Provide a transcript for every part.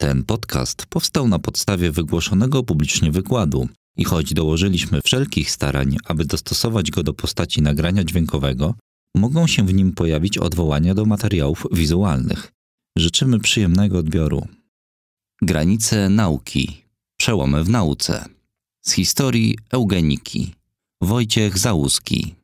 Ten podcast powstał na podstawie wygłoszonego publicznie wykładu i choć dołożyliśmy wszelkich starań, aby dostosować go do postaci nagrania dźwiękowego, mogą się w nim pojawić odwołania do materiałów wizualnych. Życzymy przyjemnego odbioru. Granice nauki. Przełomy w nauce. Z historii eugeniki. Wojciech Załuski.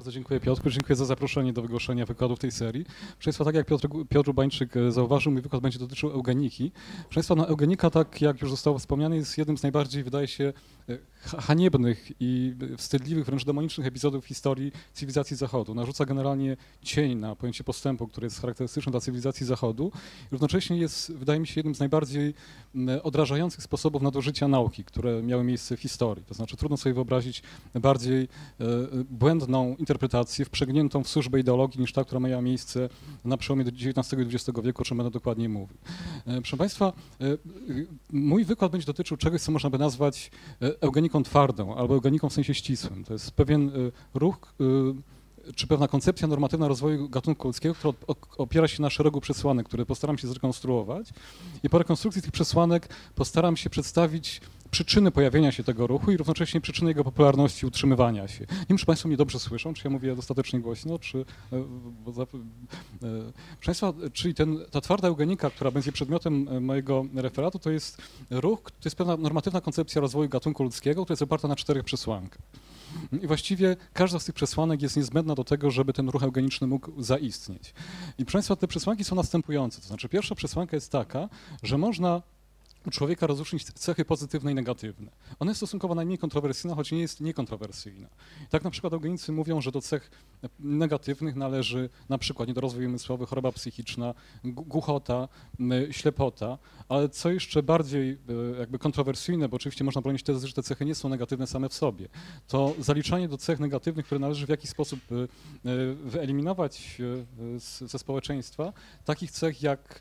Bardzo dziękuję Piotrku, dziękuję za zaproszenie do wygłoszenia wykładu w tej serii. Proszę Państwa, tak jak Piotr, Piotr Bańczyk e, zauważył, mój wykład będzie dotyczył eugeniki. Proszę Państwa, no, eugenika, tak jak już zostało wspomniane, jest jednym z najbardziej, wydaje się, haniebnych i wstydliwych, wręcz demonicznych epizodów historii cywilizacji Zachodu. Narzuca generalnie cień na pojęcie postępu, które jest charakterystyczne dla cywilizacji Zachodu. Równocześnie jest, wydaje mi się, jednym z najbardziej odrażających sposobów nadużycia nauki, które miały miejsce w historii. To znaczy trudno sobie wyobrazić bardziej e, błędną interpretację, wprzęgniętą w służbę ideologii niż ta, która miała miejsce na przełomie XIX i XX wieku, o czym będę dokładniej mówił. E, proszę Państwa, e, mój wykład będzie dotyczył czegoś, co można by nazwać eugeniką twardą albo eugeniką w sensie ścisłym. To jest pewien ruch czy pewna koncepcja normatywna rozwoju gatunku ludzkiego, która opiera się na szeregu przesłanek, które postaram się zrekonstruować. I po rekonstrukcji tych przesłanek postaram się przedstawić przyczyny pojawienia się tego ruchu i równocześnie przyczyny jego popularności, utrzymywania się. Nie wiem, czy Państwo mnie dobrze słyszą, czy ja mówię dostatecznie głośno, czy... E, bo, za, e, Państwa, czyli ten, ta twarda eugenika, która będzie przedmiotem e, mojego referatu, to jest ruch, to jest pewna normatywna koncepcja rozwoju gatunku ludzkiego, która jest oparta na czterech przesłankach. I właściwie każda z tych przesłanek jest niezbędna do tego, żeby ten ruch eugeniczny mógł zaistnieć. I proszę Państwa, te przesłanki są następujące. To znaczy pierwsza przesłanka jest taka, że można u człowieka rozróżnić cechy pozytywne i negatywne. Ona jest stosunkowo najmniej kontrowersyjna, choć nie jest niekontrowersyjna. Tak na przykład eugenicy mówią, że do cech negatywnych należy na przykład niedorozwój umysłowy, choroba psychiczna, głuchota, ślepota, ale co jeszcze bardziej e, jakby kontrowersyjne, bo oczywiście można bronić tezy, że te cechy nie są negatywne same w sobie, to zaliczanie do cech negatywnych, które należy w jakiś sposób e, e, wyeliminować ze społeczeństwa, takich cech jak,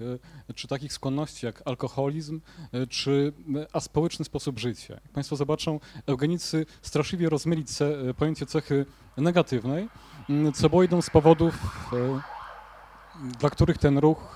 czy takich skłonności jak alkoholizm, czy aspołeczny sposób życia. Jak Państwo zobaczą, eugenicy straszliwie rozmyli pojęcie cechy negatywnej, co było jedną z powodów, dla których ten ruch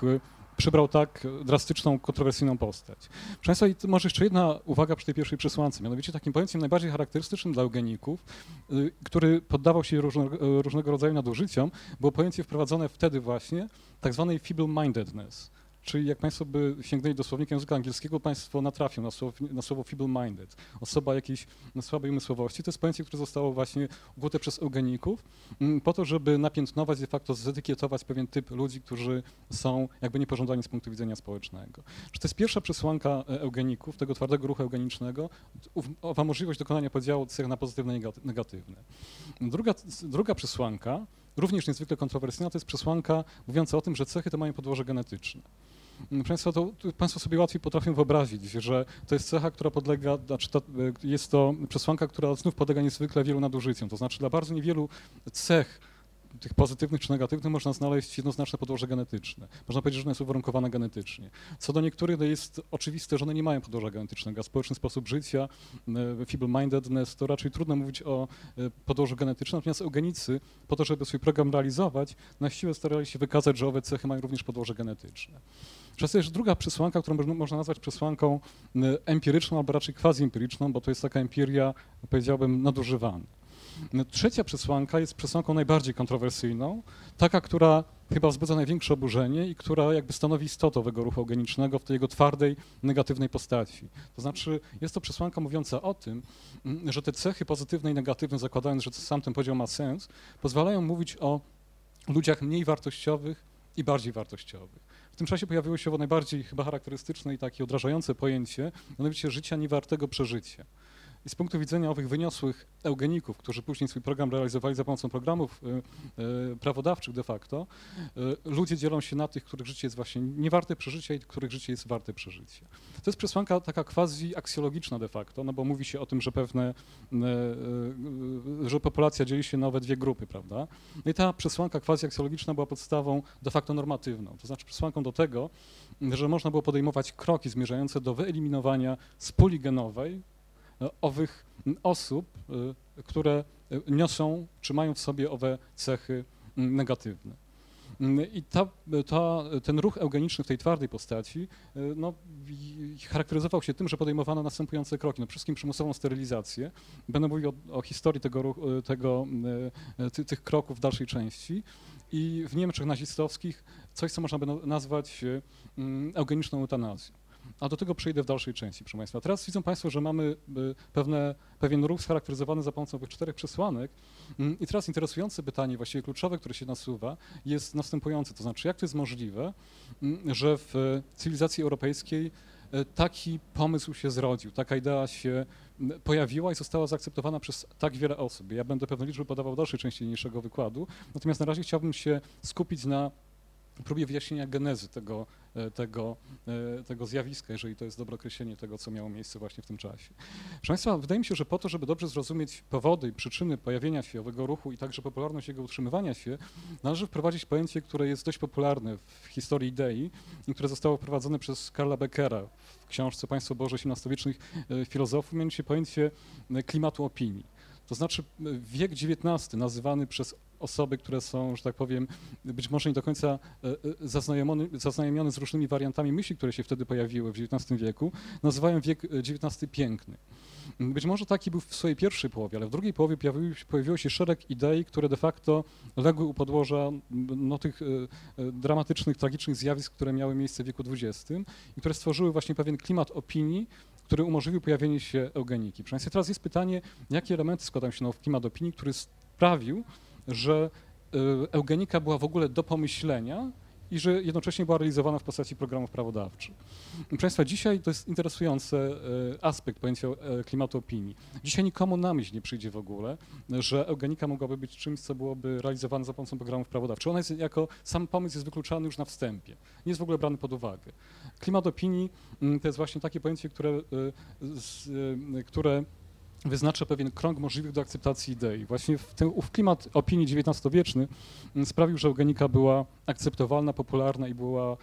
przybrał tak drastyczną, kontrowersyjną postać. Proszę Państwa, i może jeszcze jedna uwaga przy tej pierwszej przesłance. Mianowicie takim pojęciem najbardziej charakterystycznym dla eugeników, y, który poddawał się różne, różnego rodzaju nadużyciom, było pojęcie wprowadzone wtedy właśnie, tak zwanej feeble-mindedness, Czyli jak Państwo by sięgnęli do słownika języka angielskiego, Państwo natrafią na słowo, słowo feeble-minded, osoba jakiejś słabej umysłowości. To jest pojęcie, które zostało właśnie ukute przez eugeników mm, po to, żeby napiętnować, de facto zetykietować pewien typ ludzi, którzy są jakby niepożądani z punktu widzenia społecznego. Czy to jest pierwsza przesłanka e, eugeników, tego twardego ruchu eugenicznego, owa możliwość dokonania podziału cech na pozytywne i negatywne. Druga, druga przesłanka, również niezwykle kontrowersyjna, to jest przesłanka mówiąca o tym, że cechy te mają podłoże genetyczne. Państwo, to, państwo sobie łatwiej potrafią wyobrazić, że to jest cecha, która podlega, znaczy to, jest to przesłanka, która znów podlega niezwykle wielu nadużyciom. To znaczy dla bardzo niewielu cech tych pozytywnych czy negatywnych można znaleźć jednoznaczne podłoże genetyczne. Można powiedzieć, że one są uwarunkowane genetycznie. Co do niektórych to jest oczywiste, że one nie mają podłoża genetycznego, społeczny sposób życia, e, feeble-mindedness, to raczej trudno mówić o e, podłożu genetycznym, natomiast eugenicy, po to, żeby swój program realizować, na siłę starali się wykazać, że owe cechy mają również podłoże genetyczne. Przez jest druga przesłanka, którą można nazwać przesłanką e, empiryczną, albo raczej quasi-empiryczną, bo to jest taka empiria, powiedziałbym, nadużywana. Trzecia przesłanka jest przesłanką najbardziej kontrowersyjną, taka, która chyba wzbudza największe oburzenie i która jakby stanowi istotę owego ruchu eugenicznego w tej jego twardej, negatywnej postaci. To znaczy jest to przesłanka mówiąca o tym, mm, że te cechy pozytywne i negatywne, zakładając, że sam ten podział ma sens, pozwalają mówić o ludziach mniej wartościowych i bardziej wartościowych. W tym czasie pojawiło się najbardziej chyba charakterystyczne i takie odrażające pojęcie, mianowicie życia niewartego przeżycia. I z punktu widzenia owych wyniosłych eugeników, którzy później swój program realizowali za pomocą programów y, y, prawodawczych de facto, y, ludzie dzielą się na tych, których życie jest właśnie niewarte przeżycia i których życie jest warte przeżycia. To jest przesłanka taka quasi aksjologiczna de facto, no bo mówi się o tym, że pewne, że populacja dzieli się na nowe dwie grupy, prawda? No i ta przesłanka quasi aksjologiczna była podstawą de facto normatywną, to znaczy przesłanką do tego, że można było podejmować kroki zmierzające do wyeliminowania z puli genowej E, owych osób, e, które niosą, czy mają w sobie owe cechy negatywne. I ta, ta, ten ruch eugeniczny w tej twardej postaci no, charakteryzował się tym, że podejmowano następujące kroki. No, przede wszystkim przymusową sterylizację. Będę mówił o, o historii tego, tego, ty, tych kroków w dalszej części. I w Niemczech nazistowskich coś, co można by nazwać eugeniczną eutanazją. A do tego przejdę w dalszej części, proszę Państwa. Teraz widzą Państwo, że mamy y, pewne, pewien ruch scharakteryzowany za pomocą tych czterech przesłanek. Mm, I teraz interesujące pytanie, właściwie kluczowe, które się nasuwa, jest następujące. To znaczy, jak to jest możliwe, mm, że w cywilizacji europejskiej y, taki pomysł się zrodził, taka idea się mm, pojawiła i została zaakceptowana przez tak wiele osób. Ja będę pewne liczby podawał w dalszej części niniejszego wykładu, natomiast na razie chciałbym się skupić na próbie wyjaśnienia genezy tego, e, tego, e, tego zjawiska, jeżeli to jest dobre określenie tego, co miało miejsce właśnie w tym czasie. Proszę Państwa, wydaje mi się, że po to, żeby dobrze zrozumieć powody i przyczyny pojawienia się owego ruchu i także popularność jego utrzymywania się, należy wprowadzić pojęcie, które jest dość popularne w historii idei i które zostało wprowadzone przez Karla Beckera w książce Państwo Boże XVIII-wiecznych e, filozofów, mianowicie pojęcie klimatu opinii. To znaczy wiek XIX, nazywany przez osoby, które są, że tak powiem, być może nie do końca e, e, zaznajomione, zaznajomione z różnymi wariantami myśli, które się wtedy pojawiły w XIX wieku, nazywają wiek XIX e, piękny. Być może taki był w swojej pierwszej połowie, ale w drugiej połowie pojawiło się, pojawiło się szereg idei, które de facto legły u podłoża no, tych dramatycznych, tragicznych zjawisk, które miały miejsce w wieku XX i które stworzyły właśnie pewien klimat opinii, który umożliwił pojawienie się eugeniki. Proszę teraz jest pytanie, jakie elementy składają się w klimat opinii, który sprawił, że y, eugenika była w ogóle do pomyślenia i że jednocześnie była realizowana w postaci programów prawodawczych. Proszę Państwa, dzisiaj to jest interesujący y, aspekt pojęcia y, klimatu opinii. Dzisiaj nikomu na myśl nie przyjdzie w ogóle, że eugenika mogłaby być czymś, co byłoby realizowane za pomocą programów prawodawczych. Ona jest jako, sam pomysł jest wykluczany już na wstępie. Nie jest w ogóle brany pod uwagę. Klimat opinii mm, to jest właśnie takie pojęcie, które, które wyznacza pewien krąg możliwych do akceptacji idei. Właśnie w ten ów klimat opinii XIX-wieczny mm, sprawił, że eugenika była akceptowalna, popularna i była e,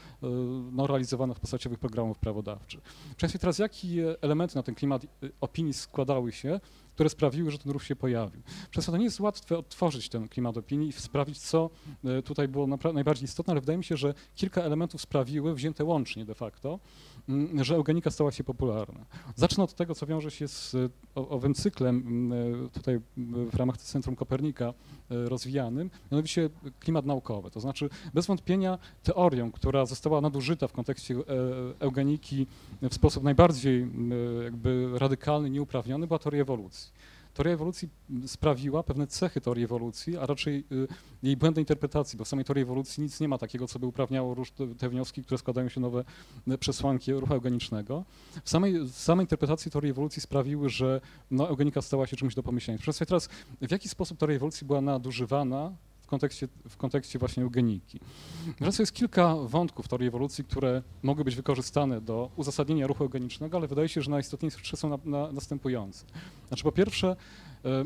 no, realizowana w postaci programów prawodawczych. Przecież teraz jakie elementy na ten klimat e, opinii składały się, które sprawiły, że ten ruch się pojawił. Przez to nie jest łatwe odtworzyć ten klimat opinii i sprawić, co e, tutaj było najbardziej istotne, ale wydaje mi się, że kilka elementów sprawiły, wzięte łącznie de facto, mm, że eugenika stała się popularna. Zacznę od tego, co wiąże się z owym cyklem mm, e, tutaj w ramach Centrum Kopernika e, rozwijanym, mianowicie klimat naukowy. To znaczy bez wątpienia teorią, która została nadużyta w kontekście eugeniki w sposób najbardziej jakby radykalny, nieuprawniony, była teoria ewolucji. Teoria ewolucji sprawiła pewne cechy teorii ewolucji, a raczej y, jej błędnej interpretacji, bo w samej teorii ewolucji nic nie ma takiego, co by uprawniało te wnioski, które składają się nowe y, przesłanki ruchu eugenicznego. W samej, samej interpretacji teorii ewolucji sprawiły, że no, eugenika stała się czymś do pomyślenia. Proszę teraz, w jaki sposób teoria ewolucji była nadużywana kontekście, w kontekście właśnie eugeniki. Wreszcie jest kilka wątków teorii ewolucji, które mogły być wykorzystane do uzasadnienia ruchu eugenicznego, ale wydaje się, że najistotniejsze są na, na, następujące. Znaczy po pierwsze, e, e,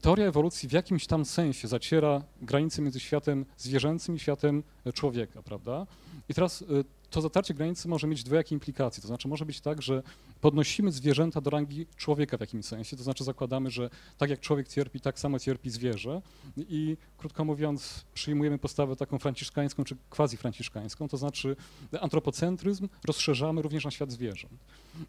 teoria ewolucji w jakimś tam sensie zaciera granice między światem zwierzęcym i światem człowieka, prawda? I teraz e, to zatarcie granicy może mieć dwojakie implikacje. To znaczy może być tak, że podnosimy zwierzęta do rangi człowieka w jakimś sensie, to znaczy zakładamy, że tak jak człowiek cierpi, tak samo cierpi zwierzę. I krótko mówiąc przyjmujemy postawę taką franciszkańską czy quasi-franciszkańską, to znaczy antropocentryzm rozszerzamy również na świat zwierząt.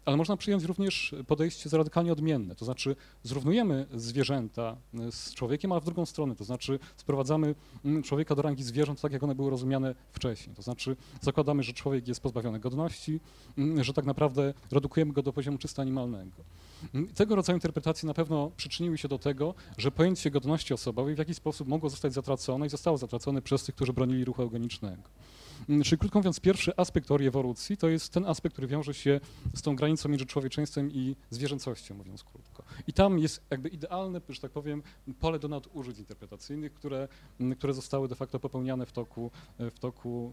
Ale można przyjąć również podejście radykalnie odmienne, to znaczy zrównujemy zwierzęta z człowiekiem, ale w drugą stronę, to znaczy sprowadzamy mm, człowieka do rangi zwierząt tak, jak one były rozumiane wcześniej, to znaczy zakładamy, że człowiek jest pozbawiony godności, mm, że tak naprawdę redukujemy go do poziomu czysto animalnego. Mm, tego rodzaju interpretacje na pewno przyczyniły się do tego, że pojęcie godności osobowej w jakiś sposób mogło zostać zatracone i zostało zatracone przez tych, którzy bronili ruchu eugenicznego. Mm, czyli krótko mówiąc, pierwszy aspekt teorii ewolucji to jest ten aspekt, który wiąże się z tą granicą między człowieczeństwem i zwierzęcością, mówiąc krótko. I tam jest jakby idealne, że tak powiem, pole do nadużyć interpretacyjnych, które, które zostały de facto popełniane w toku, w toku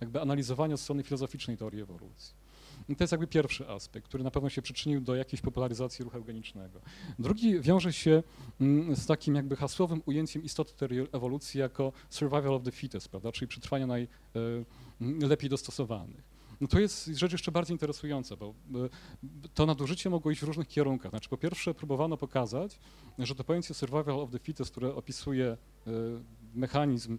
jakby analizowania strony filozoficznej teorii ewolucji. I to jest jakby pierwszy aspekt, który na pewno się przyczynił do jakiejś popularyzacji ruchu eugenicznego. Drugi wiąże się mm, z takim jakby hasłowym ujęciem istoty teorii ewolucji jako survival of the fittest, prawda, czyli przetrwania najlepiej e, dostosowanych. no to jest rzecz jeszcze bardziej interesująca, bo to nadużycie mogło iść w różnych kierunkach. Znaczy, po pierwsze, próbowano pokazać, że to pojęcie survival of the fittest, które opisuje mechanizm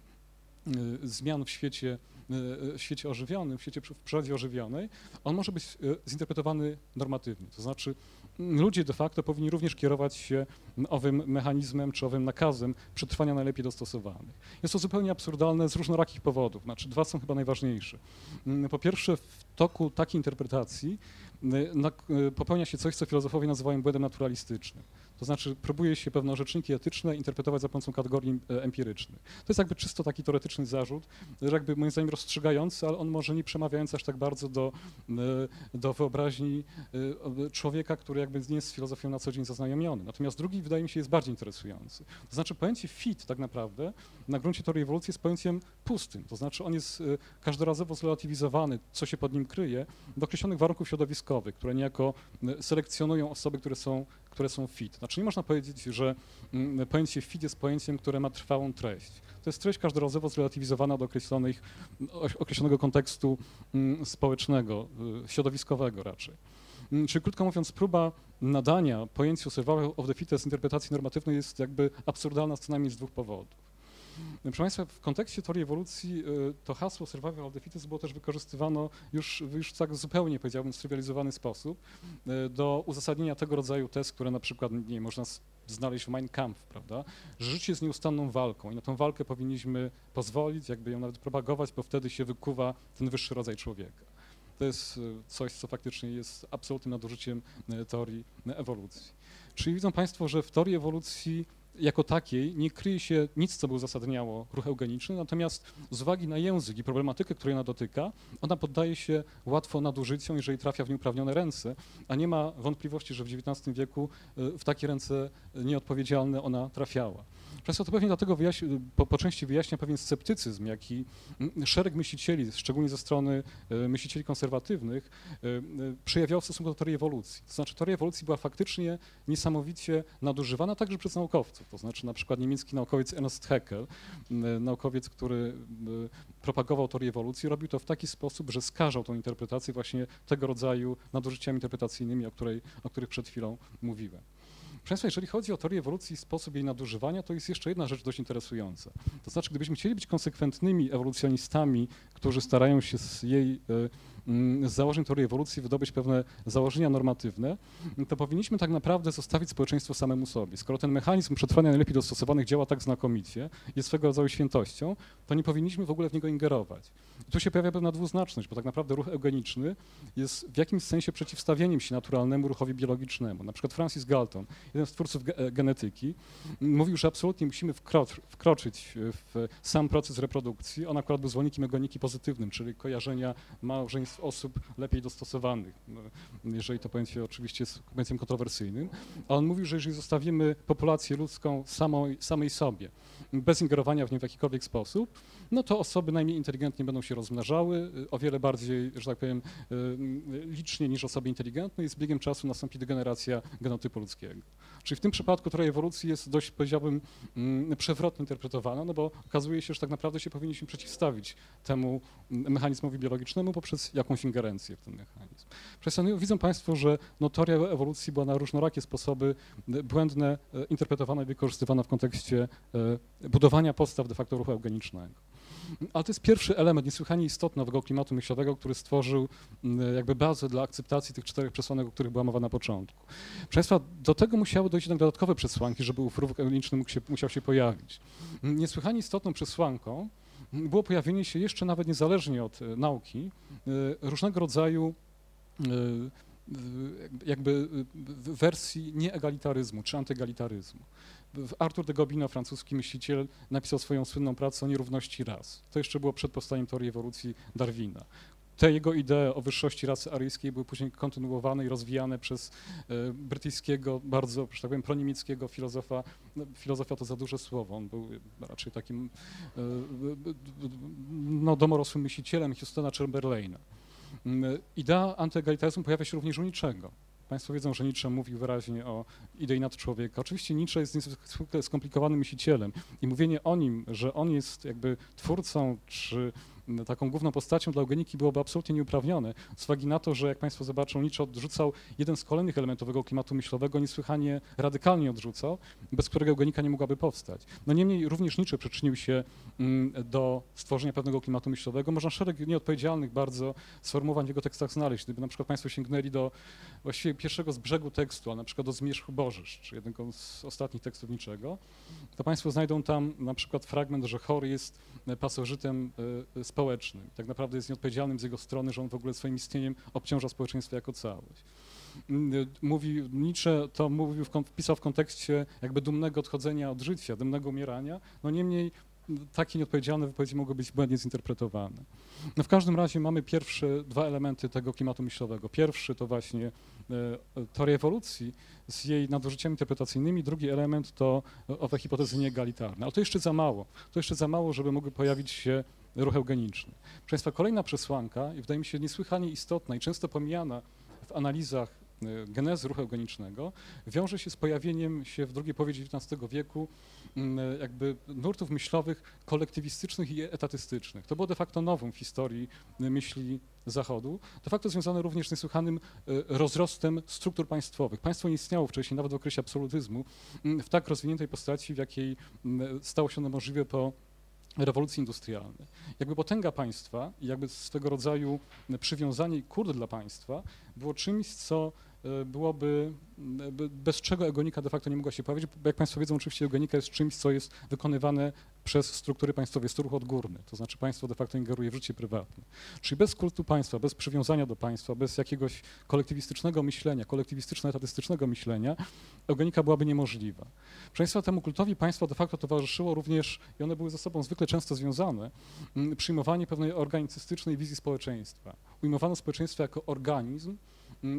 zmian w świecie w świecie ożywionym, w świecie w przyrodzie ożywionej, on może być zinterpretowany normatywnie. To znaczy ludzie de facto powinni również kierować się owym mechanizmem czy owym nakazem przetrwania najlepiej dostosowanych. Jest to zupełnie absurdalne z różnorakich powodów. Znaczy, dwa są chyba najważniejsze. Po pierwsze, w toku takiej interpretacji popełnia się coś, co filozofowie nazywają błędem naturalistycznym. To znaczy próbuje się pewne orzeczniki etyczne interpretować za pomocą kategorii e, empirycznych. To jest jakby czysto taki teoretyczny zarzut, jakby moim zdaniem rozstrzygający, ale on może nie przemawiający aż tak bardzo do, e, do wyobraźni e, człowieka, który jakby nie jest z filozofią na co dzień zaznajomiony. Natomiast drugi wydaje mi się jest bardziej interesujący. To znaczy pojęcie fit tak naprawdę na gruncie teorii ewolucji jest pojęciem pustym. To znaczy on jest każdorazowo zrelatywizowany, co się pod nim kryje, do określonych warunków środowiskowych, które niejako selekcjonują osoby, które są które są fit. Znaczy nie można powiedzieć, że mm, pojęcie fit jest pojęciem, które ma trwałą treść. To jest treść każdorazowo zrelatywizowana do określonych, określonego kontekstu mm, społecznego, y, środowiskowego raczej. Mm, czyli krótko mówiąc, próba nadania pojęciu survival of the fittest interpretacji normatywnej jest jakby absurdalna co najmniej z dwóch powodów. Proszę Państwa, w kontekście teorii ewolucji y, to hasło survival of the fittest było też wykorzystywano już, już tak zupełnie, powiedziałbym, strywializowany sposób y, do uzasadnienia tego rodzaju test, które na przykład nie można znaleźć w Mein Kampf, prawda, że życie jest nieustanną walką i na tę walkę powinniśmy pozwolić, jakby ją nawet propagować, bo wtedy się wykuwa ten wyższy rodzaj człowieka. To jest y, coś, co faktycznie jest absolutnym nadużyciem teorii ewolucji. Czyli widzą Państwo, że w teorii ewolucji jako takiej nie kryje się nic, co by uzasadniało ruch eugeniczny, natomiast z uwagi na język i problematykę, której ona dotyka, ona poddaje się łatwo nadużyciom, jeżeli trafia w nieuprawnione ręce, a nie ma wątpliwości, że w XIX wieku y, w takie ręce nieodpowiedzialne ona trafiała. Często to pewnie dlatego po, po, części wyjaśnia pewien sceptycyzm, jaki mm, szereg myślicieli, szczególnie ze strony y, myślicieli konserwatywnych, y, przejawiał w stosunku do teorii ewolucji. To znaczy teoria ewolucji była faktycznie niesamowicie nadużywana także przez naukowców. To znaczy na przykład niemiecki naukowiec Ernst Haeckel, naukowiec, który propagował teorię ewolucji, robił to w taki sposób, że skażał tą interpretację właśnie tego rodzaju nadużyciami interpretacyjnymi, o, której, o których przed chwilą mówiłem. Proszę Państwa, jeżeli chodzi o teorię ewolucji i sposób jej nadużywania, to jest jeszcze jedna rzecz dość interesująca. To znaczy, gdybyśmy chcieli być konsekwentnymi ewolucjonistami, którzy starają się z jej e, z założeń teorii ewolucji wydobyć pewne założenia normatywne, to powinniśmy tak naprawdę zostawić społeczeństwo samemu sobie. Skoro ten mechanizm przetrwania najlepiej dostosowanych działa tak znakomicie, jest swego rodzaju świętością, to nie powinniśmy w ogóle w niego ingerować. I tu się pojawia pewna dwuznaczność, bo tak naprawdę ruch eugeniczny jest w jakimś sensie przeciwstawieniem się naturalnemu ruchowi biologicznemu. Na przykład Francis Galton, jeden z twórców ge genetyki, mówił, że absolutnie musimy wkroczyć w sam proces reprodukcji. On akurat był zwolennikiem eugeniki pozytywnym, czyli kojarzenia małżeństw osób lepiej dostosowanych, no, jeżeli to pojęcie oczywiście jest pojęciem kontrowersyjnym, a on mówił, że jeżeli zostawimy populację ludzką samą, samej sobie, bez ingerowania w nią w jakikolwiek sposób, no to osoby najmniej inteligentnie będą się rozmnażały, o wiele bardziej, że tak powiem, y, licznie niż osoby inteligentne i z biegiem czasu nastąpi degeneracja genotypu ludzkiego. Czyli w tym przypadku teoria ewolucji jest dość, powiedziałbym, mm, przewrotnie interpretowana, no bo okazuje się, że tak naprawdę się powinniśmy przeciwstawić temu mechanizmowi biologicznemu poprzez jakąś ingerencję w ten mechanizm. Widzą Państwo, że no, teoria ewolucji była na różnorakie sposoby błędne e, interpretowana i wykorzystywana w kontekście e, budowania podstaw de facto ruchu eugenicznego. Ale to jest pierwszy element niesłychanie istotny nowego klimatu myślowego, który stworzył jakby bazę dla akceptacji tych czterech przesłanek, o których była mowa na początku. Proszę Państwa, do tego musiały dojść jednak dodatkowe przesłanki, żeby ów ruch eugeniczny mógł się, musiał się pojawić. Niesłychanie istotną przesłanką było pojawienie się jeszcze nawet niezależnie od e, nauki e, różnego rodzaju e, jakby wersji nieegalitaryzmu czy antyegalitaryzmu. Arthur de Gobineau, francuski myśliciel, napisał swoją słynną pracę o nierówności ras. To jeszcze było przed powstaniem teorii ewolucji Darwina. Te jego idee o wyższości rasy aryjskiej były później kontynuowane i rozwijane przez e, brytyjskiego, bardzo, że tak powiem, proniemieckiego filozofa. No, filozofia to za duże słowo, on był raczej takim e, no, domorosłym myślicielem Houstona Chamberlaina. Mm, idea antyegalitaryzmu pojawia się również u niczego. Państwo wiedzą, że Nietzsche mówił wyraźnie o idei nadczłowieka. Oczywiście Nietzsche jest niezwykle skomplikowanym myślicielem i mówienie o nim, że on jest jakby twórcą czy taką główną postacią dla eugeniki byłoby absolutnie nieuprawnione, z uwagi na to, że jak Państwo zobaczą, Nietzsche odrzucał jeden z kolejnych elementów tego klimatu myślowego, niesłychanie radykalnie odrzucał, bez którego eugenika nie mogłaby powstać. No niemniej również Nietzsche przyczynił się mm, do stworzenia pewnego klimatu myślowego. Można szereg nieodpowiedzialnych bardzo sformułowań w jego tekstach znaleźć. Gdyby na przykład Państwo sięgnęli do właściwie pierwszego z brzegu tekstu, a na przykład do Zmierzchu Bożysz, czy jednego z ostatnich tekstów Niczego, to Państwo znajdą tam na przykład fragment, że chory jest pasożytem e, społecznym. Tak naprawdę jest nieodpowiedzialnym z jego strony, że on w ogóle swoim istnieniem obciąża społeczeństwo jako całość. Mm, mówi, Nietzsche to mówił, wpisał w kontekście jakby dumnego odchodzenia od życia, dumnego umierania, no niemniej takie nieodpowiedzialne wypowiedzi mogły być błędnie zinterpretowane. No w każdym razie mamy pierwsze dwa elementy tego klimatu myślowego. Pierwszy to właśnie e, teoria ewolucji z jej nadużyciami interpretacyjnymi, drugi element to owe hipotezy nieegalitarne. Ale to jeszcze za mało. To jeszcze za mało, żeby mogły pojawić się ruch eugeniczny. Proszę Państwa, kolejna przesłanka i wydaje mi się niesłychanie istotna i często pomijana w analizach e, genezy ruchu eugenicznego, wiąże się z pojawieniem się w drugiej połowie XIX wieku mm, jakby nurtów myślowych kolektywistycznych i etatystycznych. To było de facto nową w historii myśli Zachodu, de facto związane również z niesłychanym rozrostem struktur państwowych. Państwo nie istniało wcześniej, nawet w okresie absolutyzmu, mm, w tak rozwiniętej postaci, w jakiej mm, stało się ono możliwe po rewolucji industrialnej. Jakby potęga państwa i jakby swego rodzaju przywiązanie i kurde dla państwa było czymś, co byłoby, bez czego eugenika de facto nie mogła się pojawić, bo jak Państwo wiedzą, oczywiście eugenika jest czymś, co jest wykonywane przez struktury państwowe, jest to ruch odgórny, to znaczy państwo de facto ingeruje w życie prywatne. Czyli bez kultu państwa, bez przywiązania do państwa, bez jakiegoś kolektywistycznego myślenia, kolektywistyczno-etatystycznego myślenia, eugenika byłaby niemożliwa. Proszę Państwa, temu kultowi państwa de facto towarzyszyło również, i one były ze sobą zwykle często związane, przyjmowanie pewnej organicystycznej wizji społeczeństwa. Ujmowano społeczeństwo jako organizm,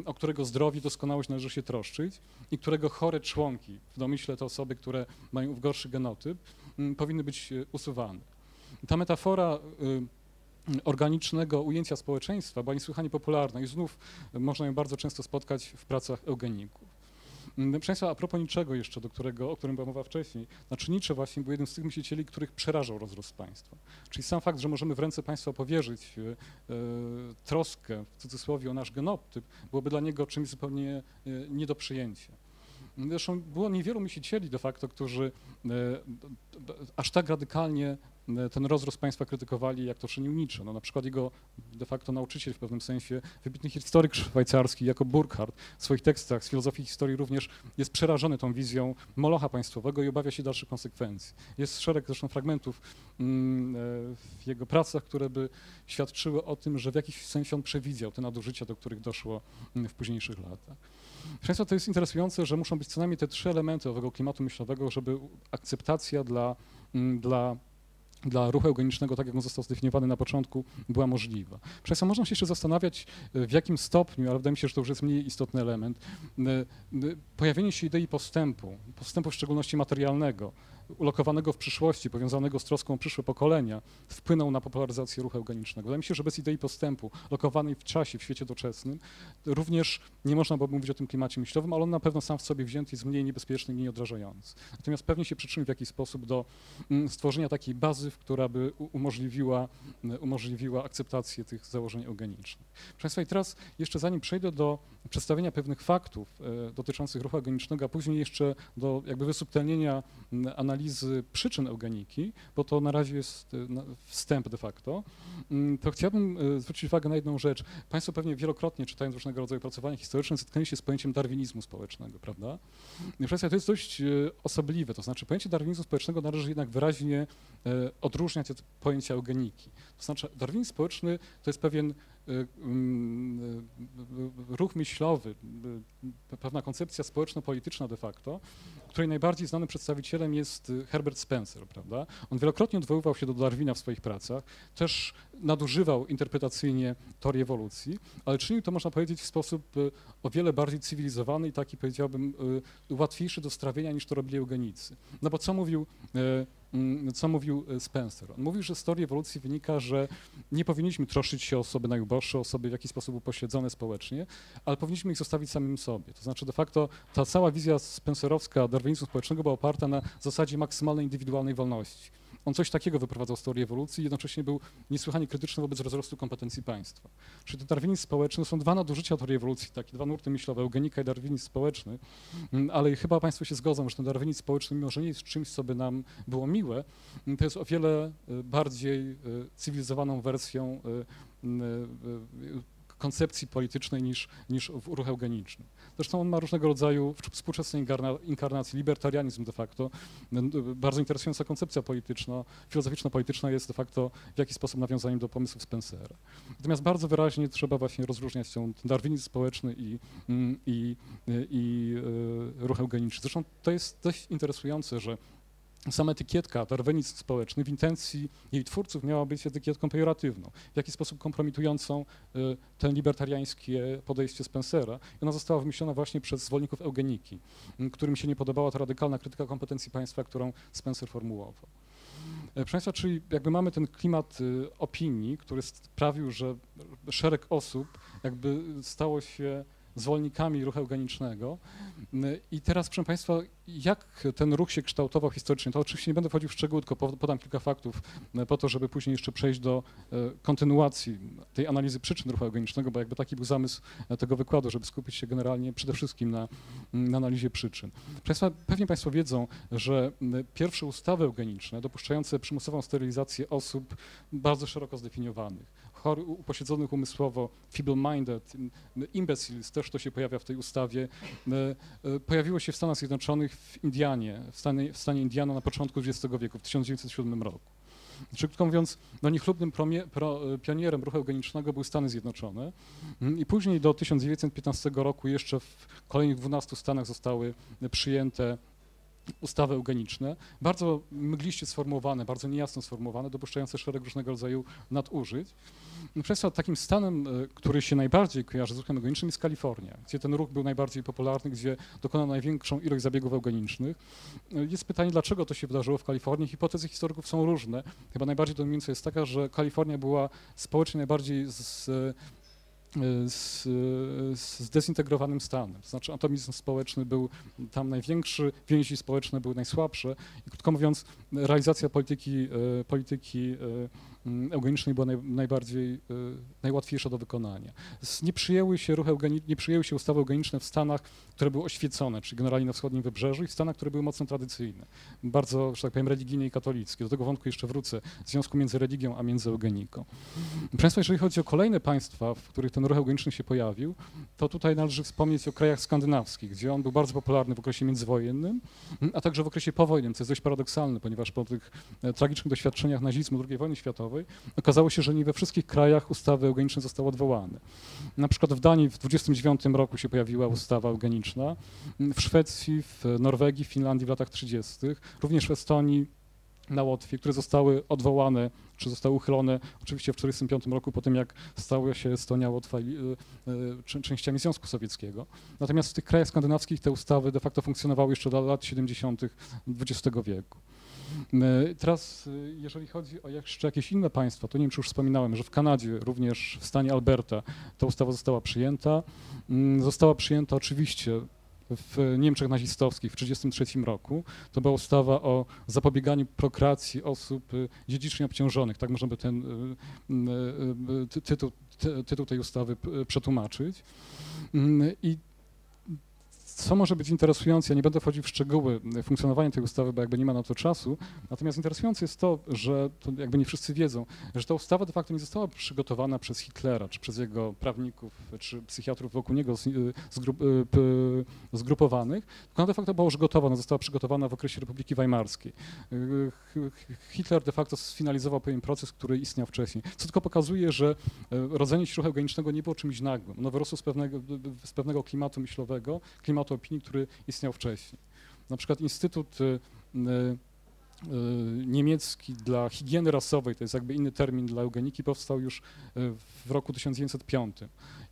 o którego zdrowie, doskonałość należy się troszczyć i którego chore członki, w domyśle te osoby, które mają gorszy genotyp, powinny być e, usuwane. Ta metafora y, organicznego ujęcia społeczeństwa była niesłychanie popularna i znów można ją bardzo często spotkać w pracach eugeników. Mm, proszę Państwa, a propos niczego jeszcze, do którego, o którym była mowa wcześniej, znaczy Nietzsche właśnie był jednym z tych myślicieli, których przerażał rozrost państwa. Czyli sam fakt, że możemy w ręce państwa powierzyć e, troskę, w cudzysłowie, o nasz genotyp, byłoby dla niego czymś zupełnie e, nie do przyjęcia. Zresztą było niewielu myślicieli de facto, którzy e, aż tak radykalnie ten rozrost państwa krytykowali, jak to czynił Nietzsche. No, na przykład jego de facto nauczyciel w pewnym sensie, wybitny historyk szwajcarski jako Burkhardt w swoich tekstach z filozofii historii również jest przerażony tą wizją molocha państwowego i obawia się dalszych konsekwencji. Jest szereg zresztą fragmentów mm, e, w jego pracach, które by świadczyły o tym, że w jakiś sensie on przewidział te nadużycia, do których doszło mm, w późniejszych latach. Proszę Państwa, to jest interesujące, że muszą być co najmniej te trzy elementy owego klimatu myślowego, żeby akceptacja dla, mm, dla dla ruchu eugenicznego, tak jak on został zdefiniowany na początku, była możliwa. Przez można się jeszcze zastanawiać, e, w jakim stopniu, ale wydaje mi się, że to już jest mniej istotny element, e, e, pojawienie się idei postępu, postępu w szczególności materialnego, ulokowanego w przyszłości, powiązanego z troską o przyszłe pokolenia, wpłynął na popularyzację ruchu eugenicznego. Wydaje mi się, że bez idei postępu, lokowanej w czasie, w świecie doczesnym, również nie można byłoby mówić o tym klimacie myślowym, ale on na pewno sam w sobie wzięty jest mniej niebezpieczny, mniej odrażający. Natomiast pewnie się przyczynił w jakiś sposób do mm, stworzenia takiej bazy, która by umożliwiła, umożliwiła akceptację tych założeń eugenicznych. Proszę Państwa, i teraz jeszcze zanim przejdę do przedstawienia pewnych faktów e, dotyczących ruchu eugenicznego, a później jeszcze do jakby wysubtelnienia analizy przyczyn eugeniki, bo to na razie jest e, wstęp de facto, to chciałbym e, zwrócić uwagę na jedną rzecz. Państwo pewnie wielokrotnie czytając różnego rodzaju opracowania historyczne zetknęli się z pojęciem darwinizmu społecznego, prawda? Proszę to jest dość osobliwe, to znaczy pojęcie darwinizmu społecznego należy jednak wyraźnie odróżniać od pojęcia eugeniki. To znaczy darwinizm społeczny to jest pewien mm, ruch myślowy, y, pewna koncepcja społeczno-polityczna de facto, której najbardziej znanym przedstawicielem jest Herbert Spencer, prawda? On wielokrotnie odwoływał się do Darwina w swoich pracach, też nadużywał interpretacyjnie teorii ewolucji, ale czynił to, można powiedzieć, w sposób o wiele bardziej cywilizowany i taki, powiedziałbym, łatwiejszy do strawienia niż to robili eugenicy. No bo co mówił co mówił e, Spencer. On mówił, że z teorii ewolucji wynika, że nie powinniśmy troszczyć się o osoby najuboższe, osoby w jakiś sposób upośledzone społecznie, ale powinniśmy ich zostawić samym sobie. To znaczy de facto ta cała wizja spencerowska darwinizmu społecznego była oparta na zasadzie maksymalnej indywidualnej wolności. On coś takiego wyprowadzał z teorii ewolucji, jednocześnie był niesłychanie krytyczny wobec wzrostu kompetencji państwa. Czyli ten darwinizm społeczny są dwa nadużycia teorii ewolucji, takie dwa nurty myślowe, eugenika i darwinizm społeczny, mm, ale chyba Państwo się zgodzą, że ten darwinizm społeczny, mimo że nie jest czymś, co by nam było miłe, mm, to jest o wiele y, bardziej y, cywilizowaną wersją y, koncepcji politycznej niż, niż w ruch eugeniczny. Zresztą on ma różnego rodzaju współczesne inkarnacje, libertarianizm de facto, bardzo interesująca koncepcja polityczna, filozoficzno-polityczna jest de facto w jakiś sposób nawiązaniem do pomysłów Spencera. Natomiast bardzo wyraźnie trzeba właśnie rozróżniać ten darwinizm społeczny i, mm, i, i, i e, ruch eugeniczny. Zresztą to jest dość interesujące, że sama etykietka darwinizm społeczny w intencji jej twórców miała być etykietką pejoratywną, w jakiś sposób kompromitującą y, ten libertariańskie podejście Spencera. I ona została wymyślona właśnie przez zwolenników eugeniki, którym się nie podobała ta radykalna krytyka kompetencji państwa, którą Spencer formułował. E, proszę Państwa, czyli jakby mamy ten klimat y, opinii, który sprawił, że szereg osób jakby stało się zwolennikami ruchu eugenicznego. I teraz, proszę Państwa, jak ten ruch się kształtował historycznie, to oczywiście nie będę wchodził w szczegóły, tylko podam kilka faktów po to, żeby później jeszcze przejść do e, kontynuacji tej analizy przyczyn ruchu eugenicznego, bo jakby taki był zamysł e, tego wykładu, żeby skupić się generalnie przede wszystkim na, na analizie przyczyn. Proszę Państwa, pewnie Państwo wiedzą, że pierwsze ustawy eugeniczne dopuszczające przymusową sterylizację osób bardzo szeroko zdefiniowanych, chory, umysłowo, feeble-minded, imbeciles, też to się pojawia w tej ustawie, e, e, pojawiło się w Stanach Zjednoczonych w Indianie, w stanie, w stanie Indiana na początku XX wieku, w 1907 roku. Czyli krótko mówiąc, no niechlubnym promie, pro, e, pionierem ruchu eugenicznego były Stany Zjednoczone i później do 1915 roku jeszcze w kolejnych 12 stanach zostały przyjęte ustawy eugeniczne, bardzo mgliście sformułowane, bardzo niejasno sformułowane, dopuszczające szereg różnego rodzaju nadużyć. Przez to takim stanem, e, który się najbardziej kojarzy z ruchem eugenicznym jest Kalifornia, gdzie ten ruch był najbardziej popularny, gdzie dokonano największą ilość zabiegów eugenicznych. E, jest pytanie, dlaczego to się wydarzyło w Kalifornii. Hipotezy historyków są różne. Chyba najbardziej dominująca jest taka, że Kalifornia była społecznie najbardziej z, z, zdezintegrowanym stanem. To znaczy atomizm społeczny był tam największy, więzi społeczne były najsłabsze i krótko mówiąc realizacja polityki, e, polityki Mm, eugenicznej była naj, najbardziej, y, najłatwiejsza do wykonania. Nie przyjęły się ruchy nie przyjęły się ustawy eugeniczne w Stanach, które były oświecone, czyli generalnie na wschodnim wybrzeżu i w Stanach, które były mocno tradycyjne, bardzo, że tak powiem, religijne i katolickie. Do tego wątku jeszcze wrócę, związku między religią a między eugeniką. Proszę Państwa, jeżeli chodzi o kolejne państwa, w których ten ruch eugeniczny się pojawił, to tutaj należy wspomnieć o krajach skandynawskich, gdzie on był bardzo popularny w okresie międzywojennym, a także w okresie powojennym, co jest dość paradoksalne, ponieważ po tych e, tragicznych doświadczeniach nazizmu II wojny światowej okazało się, że nie we wszystkich krajach ustawy eugeniczne zostały odwołane. Na przykład w Danii w 29 roku się pojawiła ustawa eugeniczna, w Szwecji, w Norwegii, w Finlandii w latach 30., również w Estonii, na Łotwie, które zostały odwołane, czy zostały uchylone oczywiście w 1945 roku, po tym jak stała się Estonia, Łotwa y, y, częściami Związku Sowieckiego. Natomiast w tych krajach skandynawskich te ustawy de facto funkcjonowały jeszcze do lat 70. XX wieku. Teraz, e, jeżeli chodzi o jeszcze jakieś inne państwa, to nie wiem, czy już wspominałem, że w Kanadzie, również w stanie Alberta, ta ustawa została przyjęta. Mm, została przyjęta oczywiście w Niemczech nazistowskich w 1933 roku. To była ustawa o zapobieganiu prokreacji osób e, dziedzicznie obciążonych. Tak można by ten tytuł, tytuł tej ustawy przetłumaczyć. Mm, I co może być interesujące, ja nie będę wchodził w szczegóły funkcjonowania tej ustawy, bo jakby nie ma na to czasu, natomiast interesujące jest to, że to jakby nie wszyscy wiedzą, że ta ustawa de facto nie została przygotowana przez Hitlera, czy przez jego prawników, czy psychiatrów wokół niego zgrup, y, zgrupowanych, tylko ona de facto była już gotowa, ona została przygotowana w okresie Republiki Weimarskiej. Hitler de facto sfinalizował pewien proces, który istniał wcześniej, co tylko pokazuje, że rodzenie się ruchu eugenicznego nie było czymś nagłym. Ono wyrosło z pewnego, z pewnego klimatu myślowego, klimatu opinii, który istniał wcześniej. Na przykład Instytut y, y, niemiecki dla higieny rasowej, to jest jakby inny termin dla eugeniki, powstał już y, w roku 1905.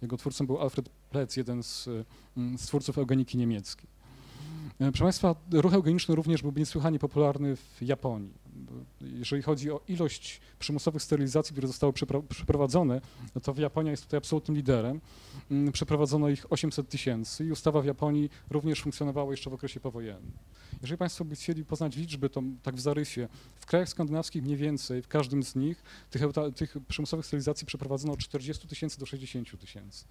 Jego twórcą był Alfred Pletz, jeden z, z twórców eugeniki niemieckiej. Proszę Państwa, ruch eugeniczny również byłby niesłychanie popularny w Japonii. Jeżeli chodzi o ilość przymusowych sterylizacji, które zostały przeprowadzone, no to Japonia jest tutaj absolutnym liderem. Mm, przeprowadzono ich 800 tysięcy i ustawa w Japonii również funkcjonowała jeszcze w okresie powojennym. Jeżeli Państwo by chcieli poznać liczby, to tak w zarysie, w krajach skandynawskich mniej więcej, w każdym z nich tych, tych przymusowych sterylizacji przeprowadzono od 40 tysięcy do 60 tysięcy.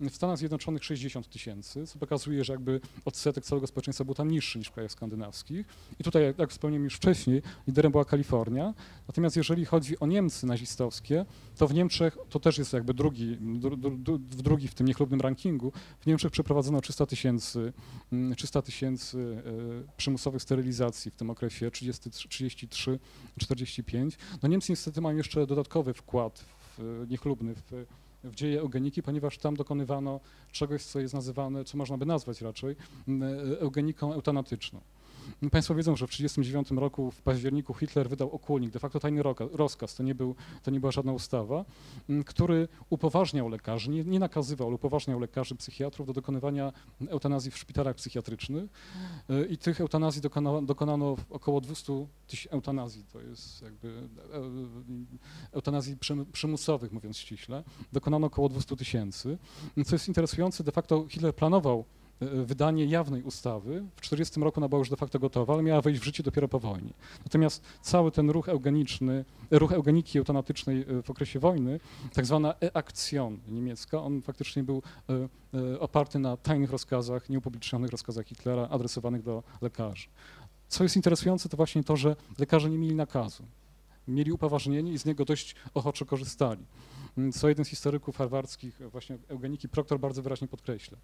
W Stanach Zjednoczonych 60 tysięcy, co pokazuje, że jakby odsetek całego społeczeństwa był tam niższy niż w krajach skandynawskich. I tutaj, jak wspomniałem już wcześniej, liderem była Kalifornia. Natomiast jeżeli chodzi o Niemcy nazistowskie, to w Niemczech, to też jest jakby drugi, drugi w tym niechlubnym rankingu, w Niemczech przeprowadzono 300 tysięcy 300 mm, tysięcy e, przymusowych sterylizacji w tym okresie 33-45. No Niemcy niestety mają jeszcze dodatkowy wkład w, niechlubny w, w dzieje eugeniki, ponieważ tam dokonywano czegoś, co jest nazywane, co można by nazwać raczej, eugeniką eutanatyczną. Państwo wiedzą, że w 1939 roku w październiku Hitler wydał okólnik, de facto tajny rozkaz, to nie, był, to nie była żadna ustawa, który upoważniał lekarzy, nie, nie nakazywał, ale upoważniał lekarzy, psychiatrów do dokonywania eutanazji w szpitalach psychiatrycznych. Y, i tych eutanazji dokonano, dokonano około 200 tysięcy eutanazji, to jest jakby e, eutanazji przymusowych, mówiąc ściśle, dokonano około 200 tysięcy. Co jest interesujące, de facto Hitler planował E, wydanie jawnej ustawy. W 1940 roku ona była już de facto gotowa, ale miała wejść w życie dopiero po wojnie. Natomiast cały ten ruch eugeniczny, ruch eugeniki eutanatycznej e, w okresie wojny, tak zwana e-aktion niemiecka, on faktycznie był e, oparty na tajnych rozkazach, nieupublicznionych rozkazach Hitlera adresowanych do lekarzy. Co jest interesujące, to właśnie to, że lekarze nie mieli nakazu. Mieli upoważnienie i z niego dość ochoczo korzystali co jeden z historyków harwardzkich, właśnie eugeniki Proctor bardzo wyraźnie podkreśla,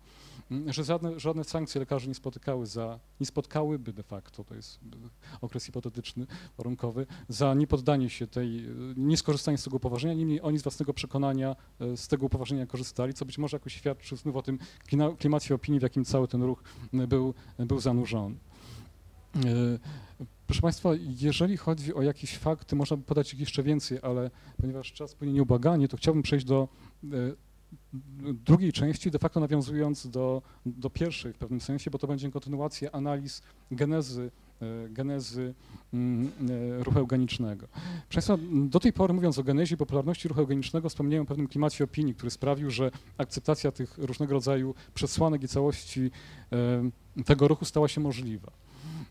że żadne, żadne sankcje lekarzy nie spotykały za, nie spotkałyby de facto, to jest okres hipotetyczny, warunkowy, za niepoddanie się tej, nieskorzystanie z tego upoważnienia, niemniej oni z własnego przekonania e, z tego upoważnienia korzystali, co być może jakoś świadczy znów o tym klimacie opinii, w jakim cały ten ruch był, był zanurzony. E, proszę Państwa, jeżeli chodzi o jakieś fakty, można by podać ich jeszcze więcej, ale ponieważ czas płynie nieubłaganie, to chciałbym przejść do e, drugiej części, de facto nawiązując do, do pierwszej w pewnym sensie, bo to będzie kontynuacja analiz genezy, e, genezy mm, ruchu eugenicznego. Proszę do tej pory mówiąc o genezie popularności ruchu eugenicznego wspomniałem o pewnym klimacie opinii, który sprawił, że akceptacja tych różnego rodzaju przesłanek i całości tego ruchu stała się możliwa.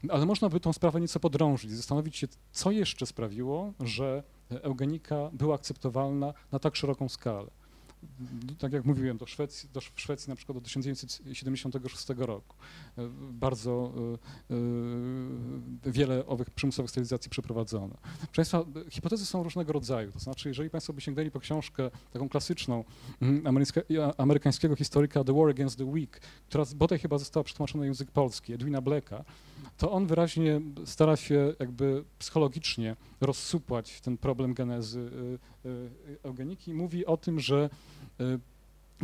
Ale można by tą sprawę nieco podrążyć, zastanowić się, co jeszcze sprawiło, że eugenika była akceptowalna na tak szeroką skalę tak jak mówiłem, do Szwecji, do Szwecji na przykład do 1976 roku. E, bardzo e, e, wiele owych przymusowych sterylizacji przeprowadzono. Proszę Państwa, hipotezy są różnego rodzaju, to znaczy, jeżeli Państwo by sięgnęli po książkę taką klasyczną mm, amerykańskiego historyka The War Against the Weak, która bodaj chyba została przetłumaczona na język polski, Edwina Blacka, to on wyraźnie stara się jakby psychologicznie rozsupłać ten problem genezy eugeniki. I mówi o tym, że Y,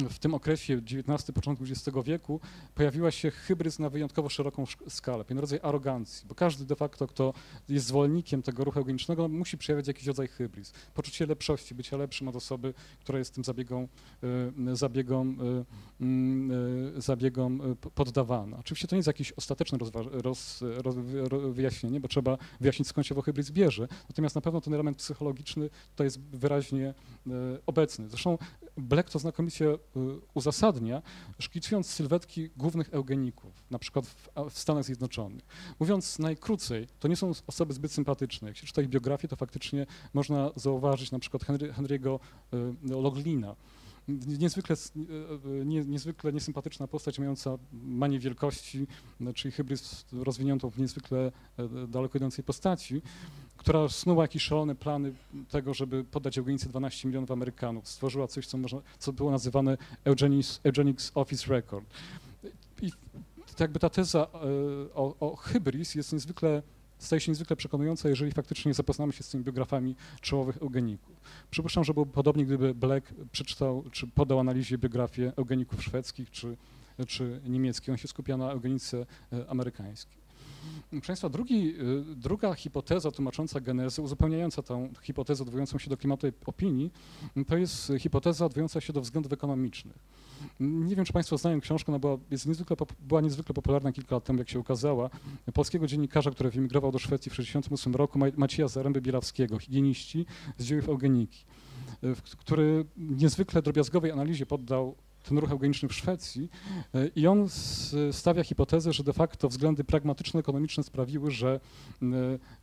w tym okresie XIX, początku XX wieku pojawiła się hybryz na wyjątkowo szeroką skalę, pewien rodzaj arogancji, bo każdy de facto, kto jest zwolennikiem tego ruchu eugenicznego, musi przejawiać jakiś rodzaj hybryz. Poczucie lepszości, bycia lepszym od osoby, która jest tym zabiegom, y, zabiegom, y, zabiegom poddawana. Oczywiście to nie jest jakieś ostateczne roz, roz, wyjaśnienie, bo trzeba wyjaśnić skąd się hybryz bierze, natomiast na pewno ten element psychologiczny to jest wyraźnie obecny. Zresztą Black to znakomicie uzasadnia, szkicując sylwetki głównych eugeników, na przykład w, w, Stanach Zjednoczonych. Mówiąc najkrócej, to nie są osoby zbyt sympatyczne. Jak się czyta ich biografię, to faktycznie można zauważyć na przykład Henry, Henry'ego y, Loglina, niezwykle, y, nie, niezwykle niesympatyczna postać mająca manię wielkości, czyli hybrys rozwiniętą w niezwykle daleko idącej postaci, która snuła jakieś szalone plany tego, żeby poddać eugenice 12 milionów Amerykanów. Stworzyła coś, co, można, co było nazywane Eugenics, Eugenics Office Record. I jakby ta teza e, o, o hybris jest niezwykle staje się niezwykle przekonująca, jeżeli faktycznie zapoznamy się z tymi biografami czołowych eugeników. Przypuszczam, że byłoby podobnie, gdyby Black przeczytał, czy podał analizie biografię eugeników szwedzkich, czy, czy niemieckich. On się skupia na eugenice e, amerykańskiej. Proszę Państwa, drugi, druga hipoteza tłumacząca genezę, uzupełniająca tą hipotezę odwołującą się do klimatu opinii, to jest hipoteza odwołująca się do względów ekonomicznych. Nie wiem, czy Państwo znają książkę, ona była, jest niezwykle, była niezwykle popularna kilka lat temu, jak się ukazała, polskiego dziennikarza, który wyemigrował do Szwecji w 1968 roku, Macieja Zaręby-Bielawskiego, higieniści z dziejów eugeniki, który niezwykle drobiazgowej analizie poddał ten ruch eugeniczny w Szwecji e, i on stawia hipotezę, że de facto względy pragmatyczno-ekonomiczne sprawiły, że